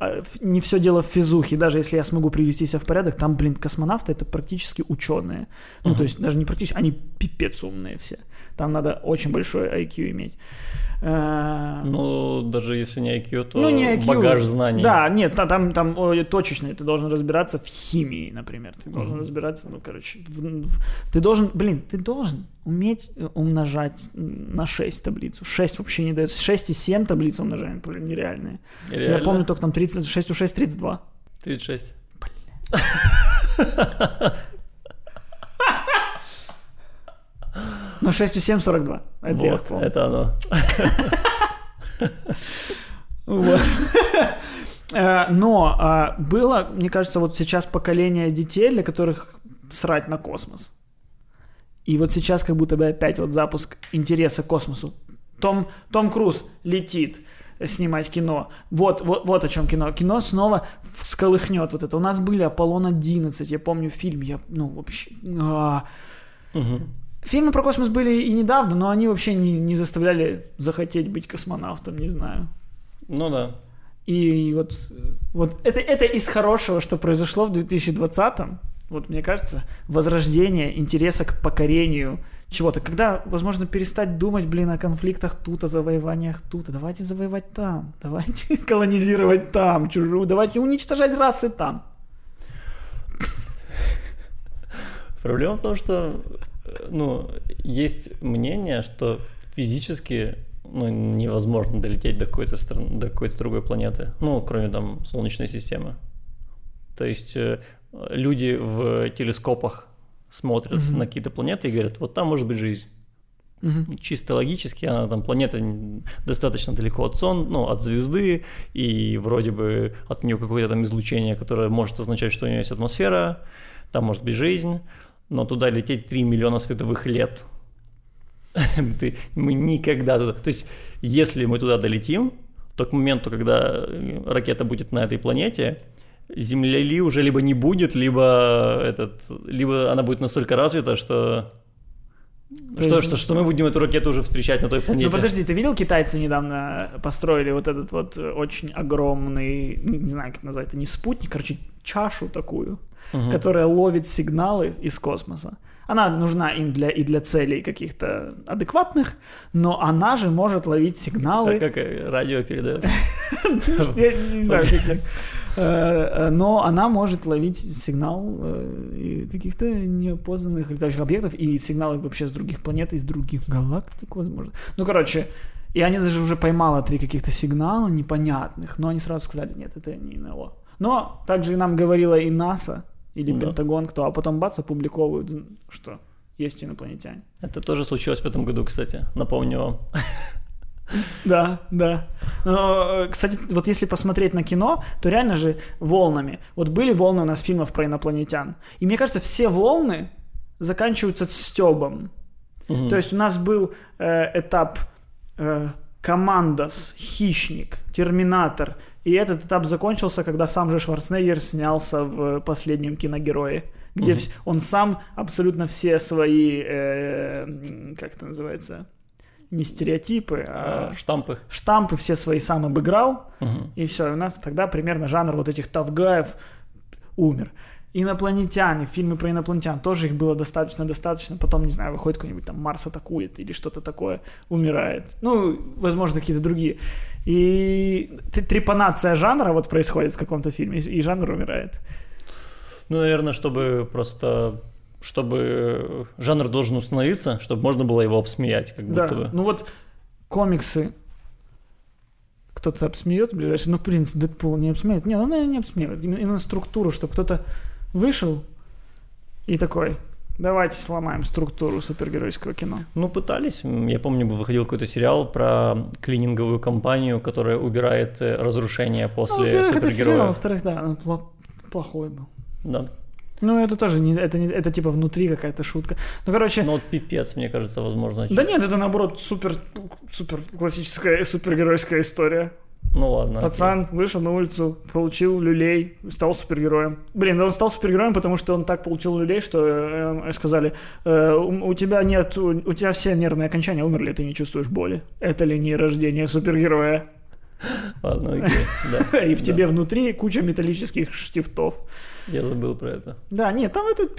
а, не все дело в физухе, даже если я смогу привести себя в порядок, там, блин, космонавты это практически ученые. Ну, угу. то есть даже не практически, они пипец умные все. Там надо очень большой IQ иметь. Э, ну, даже если не IQ, то ну, не IQ. багаж знаний. Да, нет, там, там точечно ты должен разбираться в химии, например. Ты должен mm-hmm. разбираться, ну, короче, в, в, ты должен, блин, ты должен уметь э, умножать на 6 таблицу. 6 вообще не дает. 6 и 7 таблиц умножаем, блин, нереальные. Реально? Я помню только там 30, 6 у 6, 32. 36. Бля. Ну, 6 у 7 42. Это вот, я помню. это оно. Вот. Э, но а, было, мне кажется, вот сейчас поколение детей, для которых срать на космос. И вот сейчас как будто бы опять вот запуск интереса к космосу. Том, Том Круз летит снимать кино. Вот, вот, вот о чем кино. Кино снова всколыхнет вот это. У нас были Аполлон 11, я помню фильм, я, ну, вообще... А, угу Фильмы про космос были и недавно, но они вообще не, не заставляли захотеть быть космонавтом, не знаю. Ну да. И вот, вот это, это из хорошего, что произошло в 2020-м. Вот мне кажется, возрождение интереса к покорению чего-то. Когда, возможно, перестать думать, блин, о конфликтах тут, о завоеваниях тут. Давайте завоевать там. Давайте колонизировать там чужую. Давайте уничтожать расы там. Проблема в том, что ну, есть мнение, что физически ну, невозможно долететь до какой-то страны, до какой-то другой планеты, ну, кроме там Солнечной системы. То есть э, люди в телескопах смотрят mm-hmm. на какие-то планеты и говорят, вот там может быть жизнь. Mm-hmm. Чисто логически, она там планета достаточно далеко от Солнца, ну, от звезды, и вроде бы от нее какое-то там излучение, которое может означать, что у нее есть атмосфера, там может быть жизнь, но туда лететь 3 миллиона световых лет. мы никогда туда... То есть, если мы туда долетим, то к моменту, когда ракета будет на этой планете, Земли уже либо не будет, либо, этот, либо она будет настолько развита, что что, есть... что, что мы будем эту ракету уже встречать на той планете. Ну подожди, ты видел, китайцы недавно построили вот этот вот очень огромный, не знаю, как назвать, это не спутник, короче, чашу такую, угу. которая ловит сигналы из космоса. Она нужна им для, и для целей каких-то адекватных, но она же может ловить сигналы. А как радио передает? Я не знаю, как э, но она может ловить сигнал э, каких-то неопознанных летающих объектов и сигналы вообще с других планет, из других галактик, возможно. Ну, короче, и они даже уже поймала три каких-то сигнала непонятных, но они сразу сказали, нет, это не НЛО. Но также нам говорила и НАСА, или да. Пентагон, кто, а потом бац, опубликовывают, что есть инопланетяне. Это тоже случилось в этом году, кстати, напомню вам. Да, да. Но, кстати, вот если посмотреть на кино, то реально же волнами. Вот были волны у нас фильмов про инопланетян. И мне кажется, все волны заканчиваются стебом. Угу. То есть у нас был э, этап э, Командос, Хищник, Терминатор, и этот этап закончился, когда сам же Шварценеггер снялся в последнем киногерое, где угу. он сам абсолютно все свои, э, как это называется, не стереотипы, а, а штампы. Штампы все свои сам обыграл, угу. и все, и у нас тогда примерно жанр вот этих тавгаев умер. Инопланетяне, фильмы про инопланетян, тоже их было достаточно-достаточно. Потом, не знаю, выходит какой-нибудь там Марс атакует или что-то такое, умирает. Ну, возможно, какие-то другие. И трепанация жанра вот происходит в каком-то фильме, и жанр умирает. Ну, наверное, чтобы просто чтобы жанр должен установиться, чтобы можно было его обсмеять, как да. будто бы. Ну вот комиксы кто-то обсмеет в ближайшее, ну, в принципе, Дэдпул не обсмеет. Нет, он не обсмеет. Именно структуру, чтобы кто-то вышел и такой, Давайте сломаем структуру супергеройского кино. Ну, пытались. Я помню, выходил какой-то сериал про клининговую компанию, которая убирает э, разрушение после ну, супергероя. Во-вторых, да, он плохой был. Да. Ну, это тоже не, это, не, это типа внутри какая-то шутка. Ну, короче... Ну, вот пипец, мне кажется, возможно. Да нет, это наоборот супер, супер классическая супергеройская история. Ну ладно. Пацан окей. вышел на улицу, получил люлей, стал супергероем. Блин, да он стал супергероем, потому что он так получил люлей, что э, сказали, э, у, тебя нет, у, у тебя все нервные окончания умерли, ты не чувствуешь боли. Это ли не рождение супергероя? Ладно, окей, да. И в тебе внутри куча металлических штифтов. Я забыл про это. Да, нет, там этот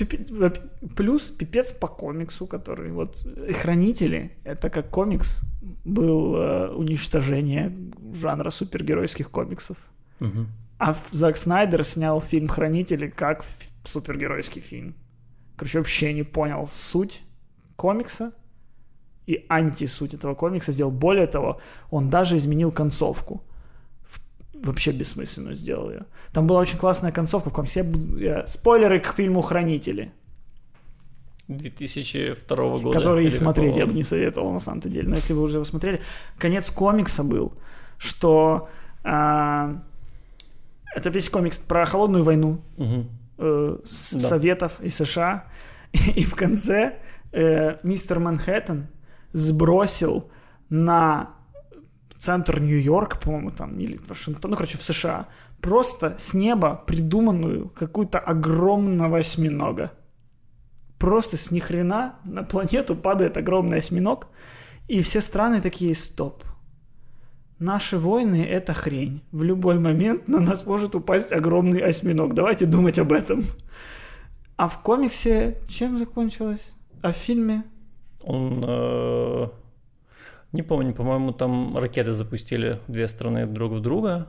плюс пипец по комиксу, который вот Хранители, это как комикс был э, уничтожение жанра супергеройских комиксов. Угу. А Зак Снайдер снял фильм Хранители как супергеройский фильм. Короче, вообще не понял суть комикса и антисуть этого комикса сделал. Более того, он даже изменил концовку вообще бессмысленно сделал ее. Там была очень классная концовка в комиксе. Спойлеры к фильму «Хранители». 2002 года. Который и смотреть какого? я бы не советовал на самом-то деле. Но если вы уже его смотрели, конец комикса был, что а, это весь комикс про холодную войну угу. э, с, да. Советов и США. И, и в конце э, мистер Манхэттен сбросил на центр Нью-Йорк, по-моему, там, или Вашингтон, ну, короче, в США, просто с неба придуманную какую-то огромного осьминога. просто с нихрена на планету падает огромный осьминог, и все страны такие, стоп, Наши войны — это хрень. В любой момент на нас может упасть огромный осьминог. Давайте думать об этом. А в комиксе чем закончилось? А в фильме? Он... Э, не помню, по-моему, там ракеты запустили две страны друг в друга.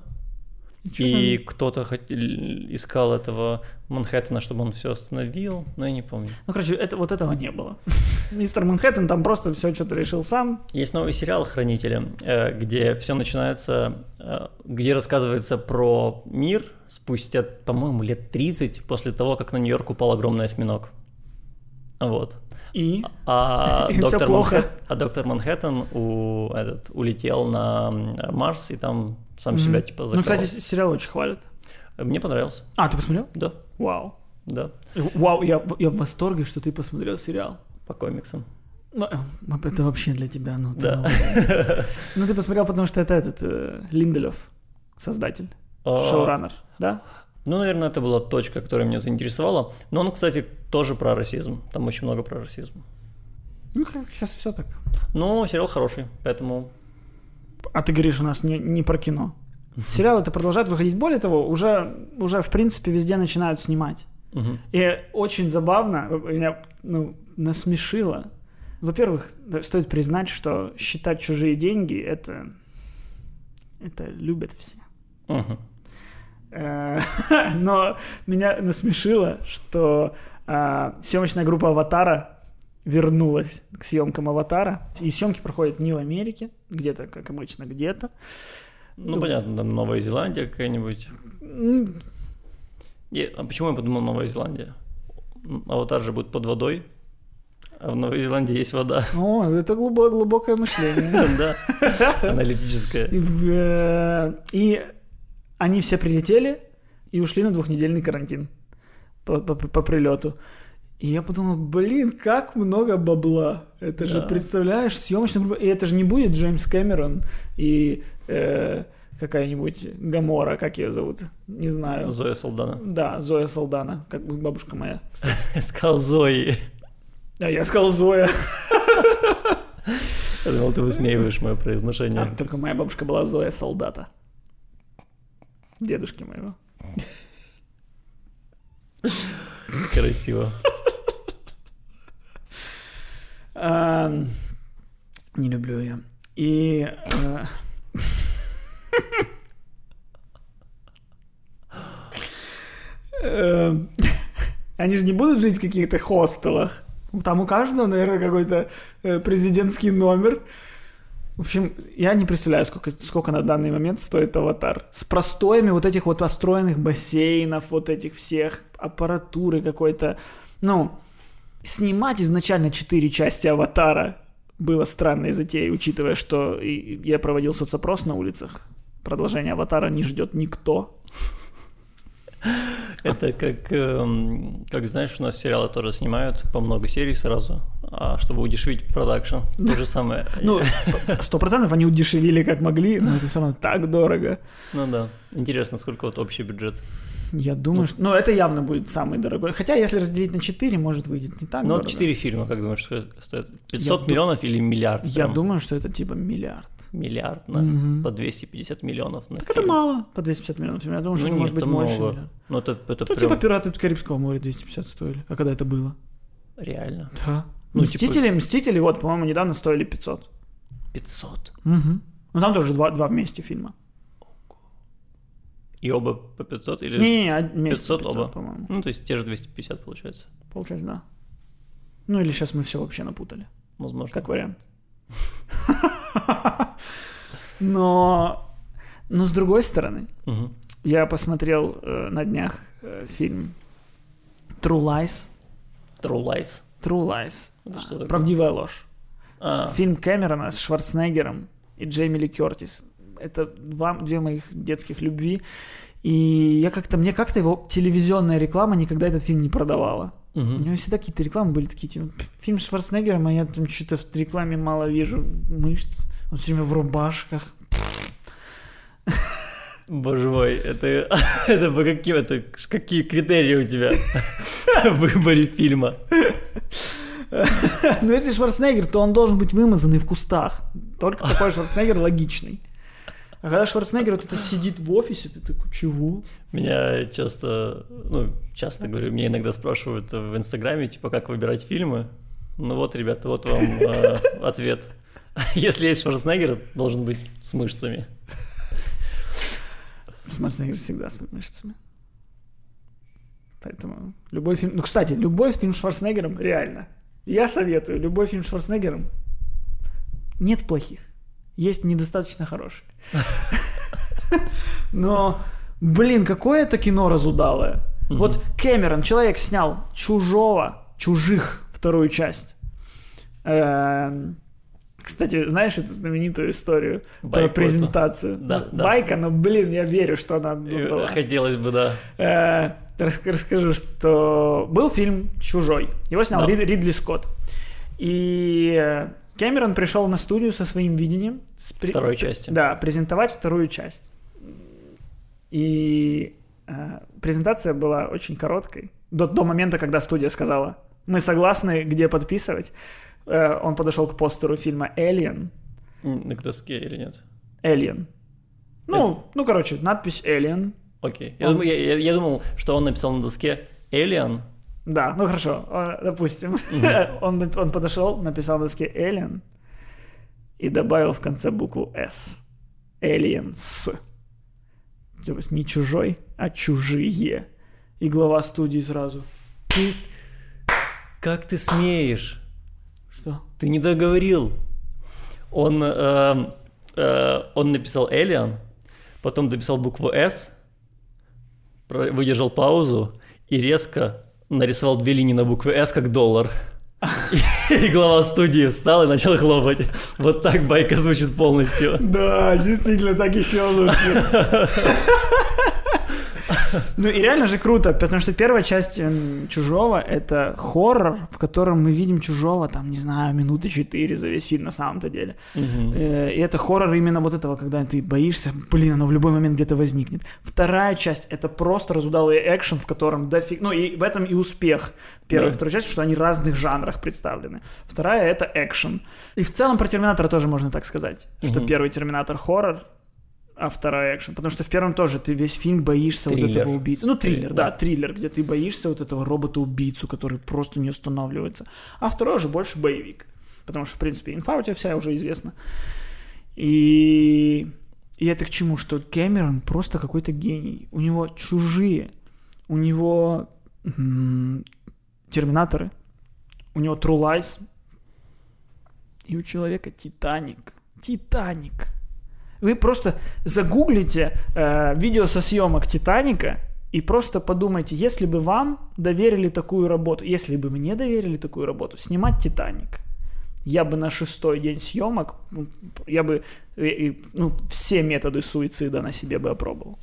И, и кто-то искал этого Манхэттена, чтобы он все остановил, но я не помню. Ну, короче, это, вот этого не было. Мистер Манхэттен там просто все что-то решил сам. Есть новый сериал «Хранители», э, где все начинается, э, где рассказывается про мир спустя, по-моему, лет 30 после того, как на Нью-Йорк упал огромный осьминог. Вот. И? А, и доктор, Манхэттен, а доктор Манхэттен у, этот, улетел на Марс и там сам mm-hmm. себя типа закрыл. Ну, кстати, сериал очень хвалят. Мне понравился. А, ты посмотрел? Да. Вау. Да. Вау, я, я в восторге, что ты посмотрел сериал. По комиксам. Ну, э, это вообще для тебя, ну, да. ну, ты посмотрел, потому что это этот э, Линделев, создатель, а... шоураннер, да? Ну, наверное, это была точка, которая меня заинтересовала. Но он, кстати, тоже про расизм. Там очень много про расизм. Ну, как сейчас все так. Ну, сериал хороший, поэтому... А ты говоришь, у нас не, не про кино. Сериалы это продолжают выходить. Более того, уже, уже в принципе везде начинают снимать. Угу. И очень забавно, меня ну, насмешило. Во-первых, стоит признать, что считать чужие деньги это, это любят все. Угу. Но меня насмешило, что а, съемочная группа «Аватара» вернулась к съемкам «Аватара». И съемки проходят не в Америке, где-то, как обычно, где-то. Ну, ну понятно, там Новая Зеландия какая-нибудь. И, а почему я подумал Новая Зеландия? Аватар же будет под водой, а в Новой Зеландии есть вода. О, это глубокое, глубокое мышление. Да, аналитическое. Э, и они все прилетели и ушли на двухнедельный карантин по, по, по прилету. И я подумал, блин, как много бабла. Это да. же, представляешь, съемочная группа. И это же не будет Джеймс Кэмерон и э, какая-нибудь Гамора, как ее зовут? Не знаю. Зоя Солдана. Да, Зоя Солдана, как бы бабушка моя. Я сказал Зои. А я сказал Зоя. Я думал, ты высмеиваешь мое произношение. А, только моя бабушка была Зоя Солдата дедушки моего. Красиво. Не люблю ее. И... Э, эм, они же не будут жить в каких-то хостелах. Там у каждого, наверное, какой-то э, президентский номер. В общем, я не представляю, сколько, сколько на данный момент стоит аватар. С простоями вот этих вот построенных бассейнов, вот этих всех, аппаратуры какой-то. Ну, снимать изначально четыре части аватара было странной затеей, учитывая, что я проводил соцопрос на улицах. Продолжение аватара не ждет никто. Это как, эм, как знаешь, у нас сериалы тоже снимают по много серий сразу, а чтобы удешевить продакшн, то же самое. Ну, сто процентов они удешевили как могли, но это все равно так дорого. Ну да. Интересно, сколько вот общий бюджет. Я думаю, что... Ну, это явно будет самый дорогой. Хотя, если разделить на 4, может выйдет не так Ну, вот 4 фильма, как думаешь, стоят? 500 я миллионов ду... или миллиард? Я думаю, что это типа миллиард миллиард на угу. по 250 миллионов. На так фильм. это мало, по 250 миллионов. Я думаю, ну, что нет, может быть больше. Много. Ну, это, это ну, прям... типа «Пираты Карибского моря» 250 стоили. А когда это было? Реально? Да. Ну, Мстители, типа... Мстители, вот, по-моему, недавно стоили 500. 500? Угу. Ну, там тоже два, два вместе фильма. И оба по 500 или? Не-не-не, 500, 500 оба. по-моему. Ну, то есть те же 250 получается. Получается, да. Ну, или сейчас мы все вообще напутали. Возможно. Как вариант. Но, но с другой стороны, угу. я посмотрел э, на днях э, фильм True Lies. True Lies. True Lies. Это что такое? Правдивая ложь. А. Фильм Кэмерона с Шварценеггером и Джейми Ли Кертис. Это два, две моих детских любви. И я как-то, мне как-то его телевизионная реклама никогда этот фильм не продавала. Угу. У него всегда какие-то рекламы были такие, типа, фильм с Шварценеггером, а я там что-то в рекламе мало вижу мышц. Он все время в рубашках. Боже мой, это, это по каким это какие критерии у тебя в выборе фильма? Но если Шварценеггер, то он должен быть вымазанный в кустах. Только такой Шварценеггер логичный. А когда Шварценеггер вот это сидит в офисе, ты такой, чего? Меня часто, ну, часто говорю, мне иногда спрашивают в Инстаграме, типа, как выбирать фильмы. Ну вот, ребята, вот вам э, ответ. Если есть Шварценеггер, должен быть с мышцами. Шварценеггер всегда с мышцами. Поэтому любой фильм... Ну, кстати, любой фильм с Шварценеггером реально. Я советую, любой фильм с Шварценеггером нет плохих. Есть недостаточно хорошие. Но, блин, какое это кино разудалое. Вот Кэмерон, человек снял «Чужого», «Чужих» вторую часть. Эм, кстати, знаешь эту знаменитую историю Байк про презентацию? Да, да. Байка, но, блин, я верю, что она была. Хотелось бы, да. Э, расскажу, что был фильм «Чужой». Его снял да. Ридли Скотт. И Кэмерон пришел на студию со своим видением. Второй части. Да, презентовать вторую часть. И э, презентация была очень короткой. До, до момента, когда студия сказала, мы согласны, где подписывать. Э, он подошел к постеру фильма «Alien». На доске или нет? «Alien». Ну, э... ну, короче, надпись «Alien». Окей. Он... Я, я, я думал, что он написал на доске «Alien», да, ну хорошо, допустим. Mm-hmm. он, он подошел, написал на доске Alien и добавил в конце букву S. Aliens. То есть не чужой, а чужие. И глава студии сразу. Ты... Как ты смеешь? Что? Ты не договорил. Он, э, э, он написал Alien, потом дописал букву S, выдержал паузу и резко нарисовал две линии на букве «С» как доллар. И глава студии встал и начал хлопать. Вот так байка звучит полностью. Да, действительно, так еще лучше. Ну и реально же круто, потому что первая часть эм, Чужого — это хоррор, в котором мы видим Чужого, там, не знаю, минуты четыре за весь фильм на самом-то деле. Э, и это хоррор именно вот этого, когда ты боишься, блин, оно в любой момент где-то возникнет. Вторая часть — это просто разудалый экшен, в котором дофиг... Ну и в этом и успех первой и второй части, что они в разных жанрах представлены. Вторая — это экшен. И в целом про Терминатора тоже можно так сказать, что первый Терминатор хоррор, а вторая экшен. Потому что в первом тоже ты весь фильм боишься триллер. вот этого убийцы. Ну, триллер, триллер да, да, триллер, где ты боишься вот этого робота-убийцу, который просто не останавливается. А второй уже больше боевик. Потому что, в принципе, инфа у тебя вся уже известна. И, и это к чему? Что Кэмерон просто какой-то гений. У него чужие, у него терминаторы, у него True Lies, и у человека Титаник. Титаник. Вы просто загуглите э, видео со съемок Титаника и просто подумайте, если бы вам доверили такую работу, если бы мне доверили такую работу, снимать Титаник, я бы на шестой день съемок, я бы ну, все методы суицида на себе бы опробовал.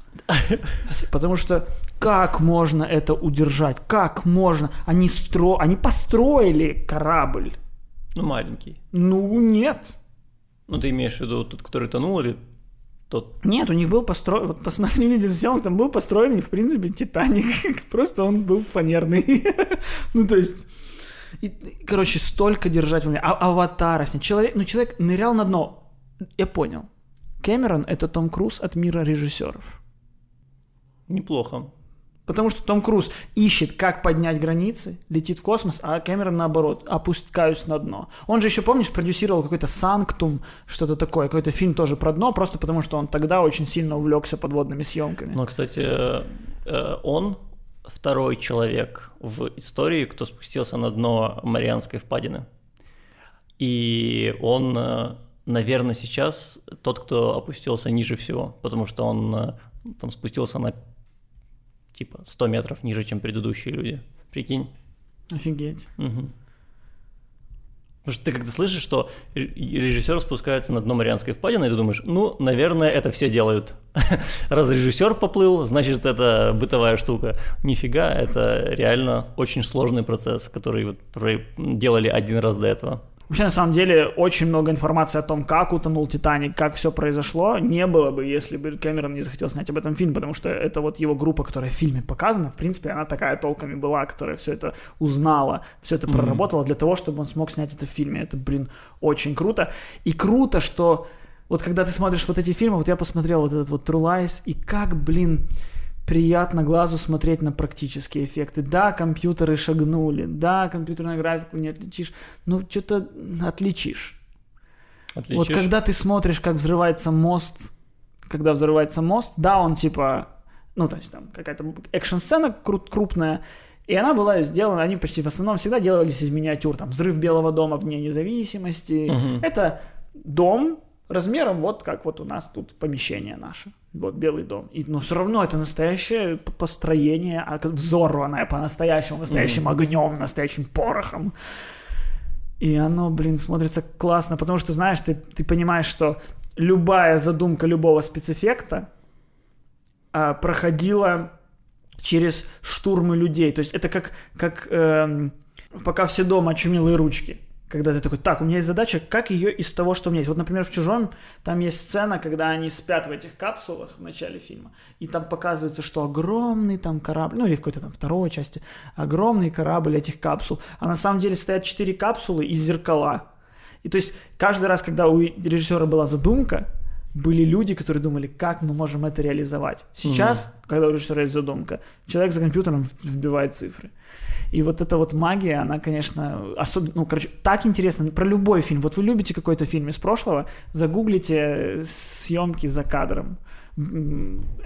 Потому что как можно это удержать? Как можно? Они, стро... Они построили корабль. Ну, маленький. Ну, нет. Ну, ты имеешь в виду тот, который тонул, или тот... Нет, у них был построен, вот посмотри видеосъемок, там был построен, в принципе, Титаник, просто он был фанерный. ну, то есть, и, короче, столько держать в а, аватара снять. Человек, ну, человек нырял на дно. Я понял. Кэмерон — это Том Круз от мира режиссеров. Неплохо. Потому что Том Круз ищет, как поднять границы, летит в космос, а Кэмерон наоборот, опускаюсь на дно. Он же еще, помнишь, продюсировал какой-то «Санктум», что-то такое, какой-то фильм тоже про дно, просто потому что он тогда очень сильно увлекся подводными съемками. Ну, кстати, э, он второй человек в истории, кто спустился на дно Марианской впадины. И он, э, наверное, сейчас тот, кто опустился ниже всего, потому что он э, там спустился на типа 100 метров ниже, чем предыдущие люди. Прикинь. Офигеть. Угу. Потому что ты когда слышишь, что режиссер спускается на дно Марианской впадины, и ты думаешь, ну, наверное, это все делают. Раз режиссер поплыл, значит, это бытовая штука. Нифига, это реально очень сложный процесс, который вот делали один раз до этого. Вообще, на самом деле, очень много информации о том, как утонул Титаник, как все произошло, не было бы, если бы Кэмерон не захотел снять об этом фильм, потому что это вот его группа, которая в фильме показана, в принципе, она такая толками была, которая все это узнала, все это mm-hmm. проработала для того, чтобы он смог снять это в фильме. Это, блин, очень круто. И круто, что вот когда ты смотришь вот эти фильмы, вот я посмотрел вот этот вот True Lies, и как, блин, приятно глазу смотреть на практические эффекты. Да, компьютеры шагнули, да, компьютерную графику не отличишь, но что-то отличишь. Отличишь? Вот когда ты смотришь, как взрывается мост, когда взрывается мост, да, он типа, ну, то есть там какая-то экшн-сцена крупная, и она была сделана, они почти в основном всегда делались из миниатюр, там, взрыв Белого дома в Дне независимости. Угу. Это дом, размером вот как вот у нас тут помещение наше, вот Белый дом. И, но все равно это настоящее построение, а взорванное по-настоящему, настоящим mm. огнем, настоящим порохом. И оно, блин, смотрится классно, потому что, знаешь, ты, ты понимаешь, что любая задумка любого спецэффекта а, проходила через штурмы людей. То есть это как, как эм, пока все дома очумелые ручки когда ты такой, так, у меня есть задача, как ее из того, что у меня есть. Вот, например, в «Чужом» там есть сцена, когда они спят в этих капсулах в начале фильма, и там показывается, что огромный там корабль, ну или в какой-то там второй части, огромный корабль этих капсул, а на самом деле стоят четыре капсулы из зеркала. И то есть каждый раз, когда у режиссера была задумка, были люди, которые думали, как мы можем это реализовать. Сейчас, mm-hmm. когда у режиссера есть задумка, человек за компьютером вбивает цифры. И вот эта вот магия, она, конечно, особенно, ну, короче, так интересно. Про любой фильм. Вот вы любите какой-то фильм из прошлого, загуглите съемки за кадром.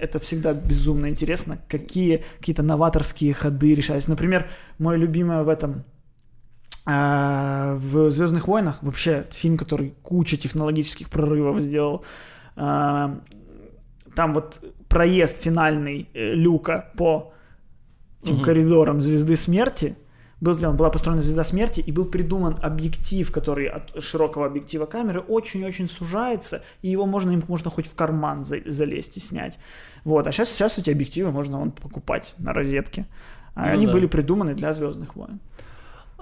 Это всегда безумно интересно, какие какие-то новаторские ходы решались. Например, мой любимый в этом а, в Звездных войнах вообще фильм, который куча технологических прорывов сделал. Там вот проезд финальный э, люка по этим угу. коридором звезды смерти был сделан, была построена звезда смерти, и был придуман объектив, который от широкого объектива камеры очень-очень сужается, и его можно, им можно хоть в карман за, залезть и снять. Вот, а сейчас, сейчас эти объективы можно вон, покупать на розетке. А ну, они да. были придуманы для Звездных войн.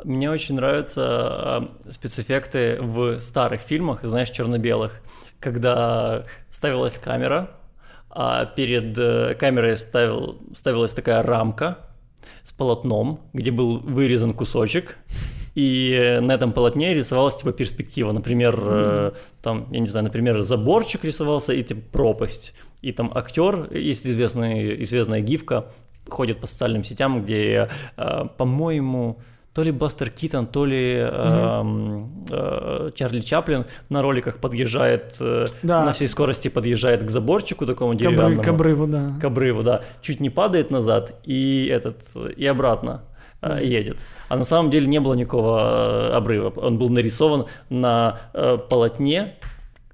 Мне очень нравятся э, спецэффекты в старых фильмах, знаешь, черно-белых, когда ставилась камера, а перед э, камерой ставил, ставилась такая рамка, с полотном, где был вырезан кусочек, и на этом полотне рисовалась типа перспектива, например, mm-hmm. э, там, я не знаю, например, заборчик рисовался и типа пропасть, и там актер, есть известный, известная гифка, ходит по социальным сетям, где, э, по-моему, то ли Бастер Китон, то ли mm-hmm. э, э, Чарли Чаплин на роликах подъезжает, э, да. на всей скорости подъезжает к заборчику такому деревянному. К обрыву, да. К обрыву, да. Чуть не падает назад и этот, и обратно э, едет. А на самом деле не было никакого э, обрыва. Он был нарисован на э, полотне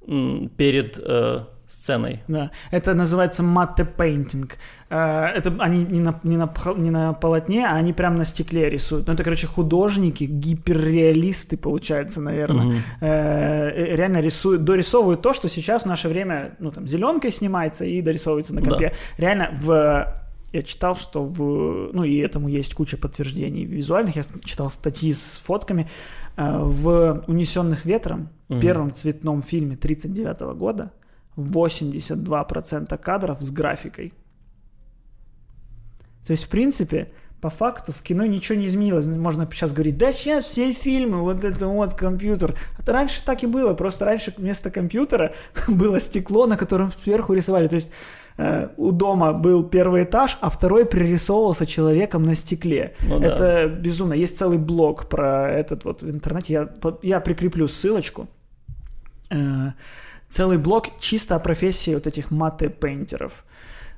перед... Э, сценой. Да, это называется матте пейнтинг. Э, это они не на, не, на, не на полотне, а они прям на стекле рисуют. Ну, это, короче, художники, гиперреалисты, получается, наверное. Угу. Реально рисуют, дорисовывают то, что сейчас в наше время, ну, там, зеленкой снимается и дорисовывается на компе. Да. Реально в я читал, что в... Ну, и этому есть куча подтверждений визуальных. Я читал статьи с фотками. В «Унесенных ветром», угу. первом цветном фильме 1939 года, 82% кадров с графикой. То есть, в принципе, по факту в кино ничего не изменилось. Можно сейчас говорить, да сейчас все фильмы, вот это вот компьютер. Это раньше так и было, просто раньше вместо компьютера было стекло, на котором сверху рисовали. То есть э, у дома был первый этаж, а второй пририсовывался человеком на стекле. Ну, это да. безумно. Есть целый блог про этот вот в интернете. Я, я прикреплю ссылочку. Э, целый блог чисто о профессии вот этих маты-пейнтеров.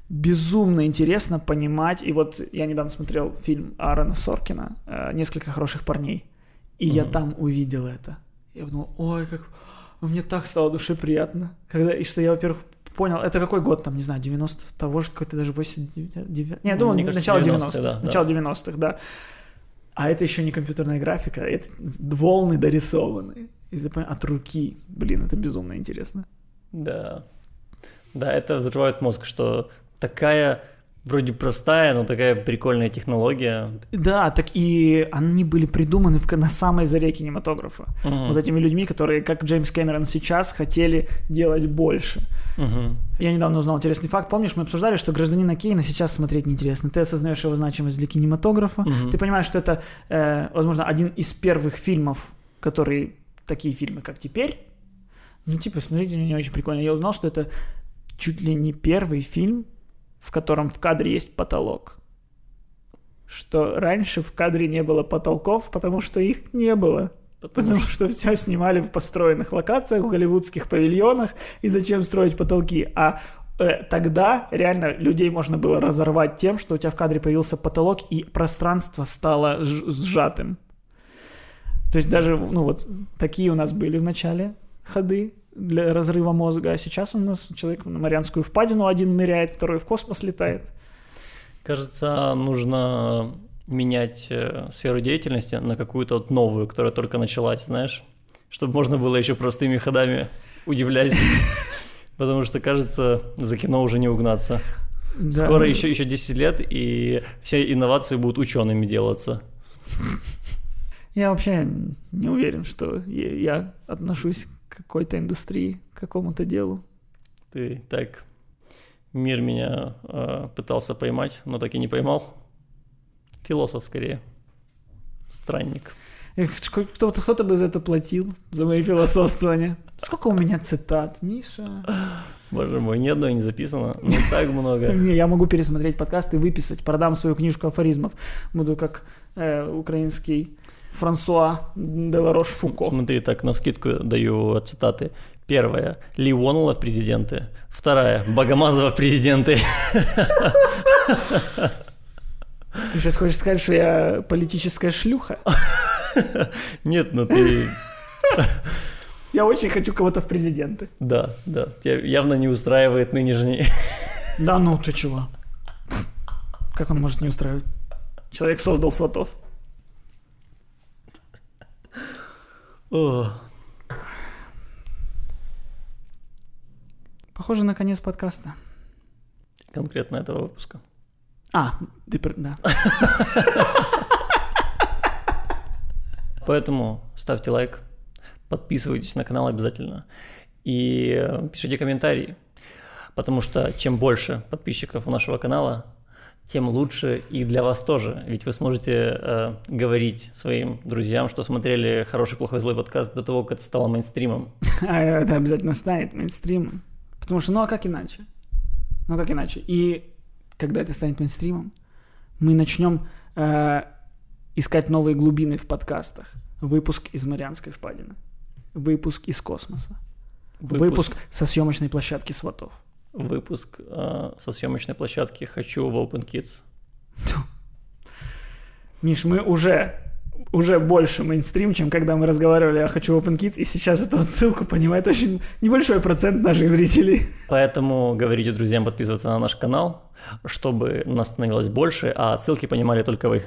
Безумно интересно понимать. И вот я недавно смотрел фильм Аарона Соркина э, «Несколько хороших парней». И mm-hmm. я там увидел это. Я подумал, ой, как... Мне так стало душе приятно. Когда... И что я, во-первых, понял, это какой год там, не знаю, 90 того же, какой-то даже 89... Не, я думал, Мне кажется, начало 90-х. 90 да, начало да. 90-х, да. А это еще не компьютерная графика, это волны дорисованные. И ты понимаешь, от руки. Блин, это безумно интересно. Да. Да, это взрывает мозг, что такая Вроде простая, но такая прикольная технология. Да, так и они были придуманы в, на самой заре кинематографа. Угу. Вот этими людьми, которые, как Джеймс Кэмерон сейчас, хотели делать больше. Угу. Я недавно узнал интересный факт. Помнишь, мы обсуждали, что гражданина Кейна сейчас смотреть неинтересно. Ты осознаешь его значимость для кинематографа. Угу. Ты понимаешь, что это, э, возможно, один из первых фильмов, который такие фильмы, как теперь. Ну, типа, смотрите, мне очень прикольно. Я узнал, что это чуть ли не первый фильм, в котором в кадре есть потолок. Что раньше в кадре не было потолков, потому что их не было. Потому, потому что... что все снимали в построенных локациях, в голливудских павильонах, и зачем строить потолки? А э, тогда реально людей можно было разорвать тем, что у тебя в кадре появился потолок, и пространство стало сжатым. То есть даже, ну вот, такие у нас были в начале ходы, для разрыва мозга, а сейчас у нас человек на Марианскую впадину один ныряет, второй в космос летает. Кажется, нужно менять э, сферу деятельности на какую-то вот новую, которая только началась, знаешь, чтобы можно было еще простыми ходами удивлять, потому что, кажется, за кино уже не угнаться. Да. Скоро еще, еще 10 лет, и все инновации будут учеными делаться. Я вообще не уверен, что я отношусь какой-то индустрии, к какому-то делу. Ты так мир меня э, пытался поймать, но так и не поймал. Философ скорее. Странник. Эх, кто-то, кто-то бы за это платил, за мои философствования. Сколько у меня цитат, Миша? Боже мой, ни одной не записано, не так много. Не, я могу пересмотреть подкаст и выписать, продам свою книжку афоризмов. Буду как э, украинский Франсуа Деларош Фуко. Смотри, так, на скидку даю цитаты. Первая. Ли Уоннелла в президенты. Вторая. Богомазова в президенты. Ты сейчас хочешь сказать, что я политическая шлюха? Нет, ну ты... Я очень хочу кого-то в президенты. Да, да. Тебя явно не устраивает нынешний. Да ну ты чего? Как он может не устраивать? Человек создал сватов. О. Похоже на конец подкаста. Конкретно этого выпуска. А, ты, да. Поэтому ставьте лайк, подписывайтесь на канал обязательно и э, пишите комментарии, потому что чем больше подписчиков у нашего канала, тем лучше и для вас тоже. Ведь вы сможете э, говорить своим друзьям, что смотрели хороший, плохой, злой подкаст до того, как это стало мейнстримом. А это обязательно станет мейнстримом. Потому что, ну а как иначе? Ну как иначе? И когда это станет мейнстримом, мы начнем э, искать новые глубины в подкастах. Выпуск из Марианской впадины. Выпуск из космоса. Выпуск, Выпуск со съемочной площадки сватов выпуск э, со съемочной площадки «Хочу в Open Kids». Миш, мы уже уже больше мейнстрим, чем когда мы разговаривали о «Хочу Open Kids», и сейчас эту отсылку понимает очень небольшой процент наших зрителей. Поэтому говорите друзьям подписываться на наш канал, чтобы нас становилось больше, а отсылки понимали только вы.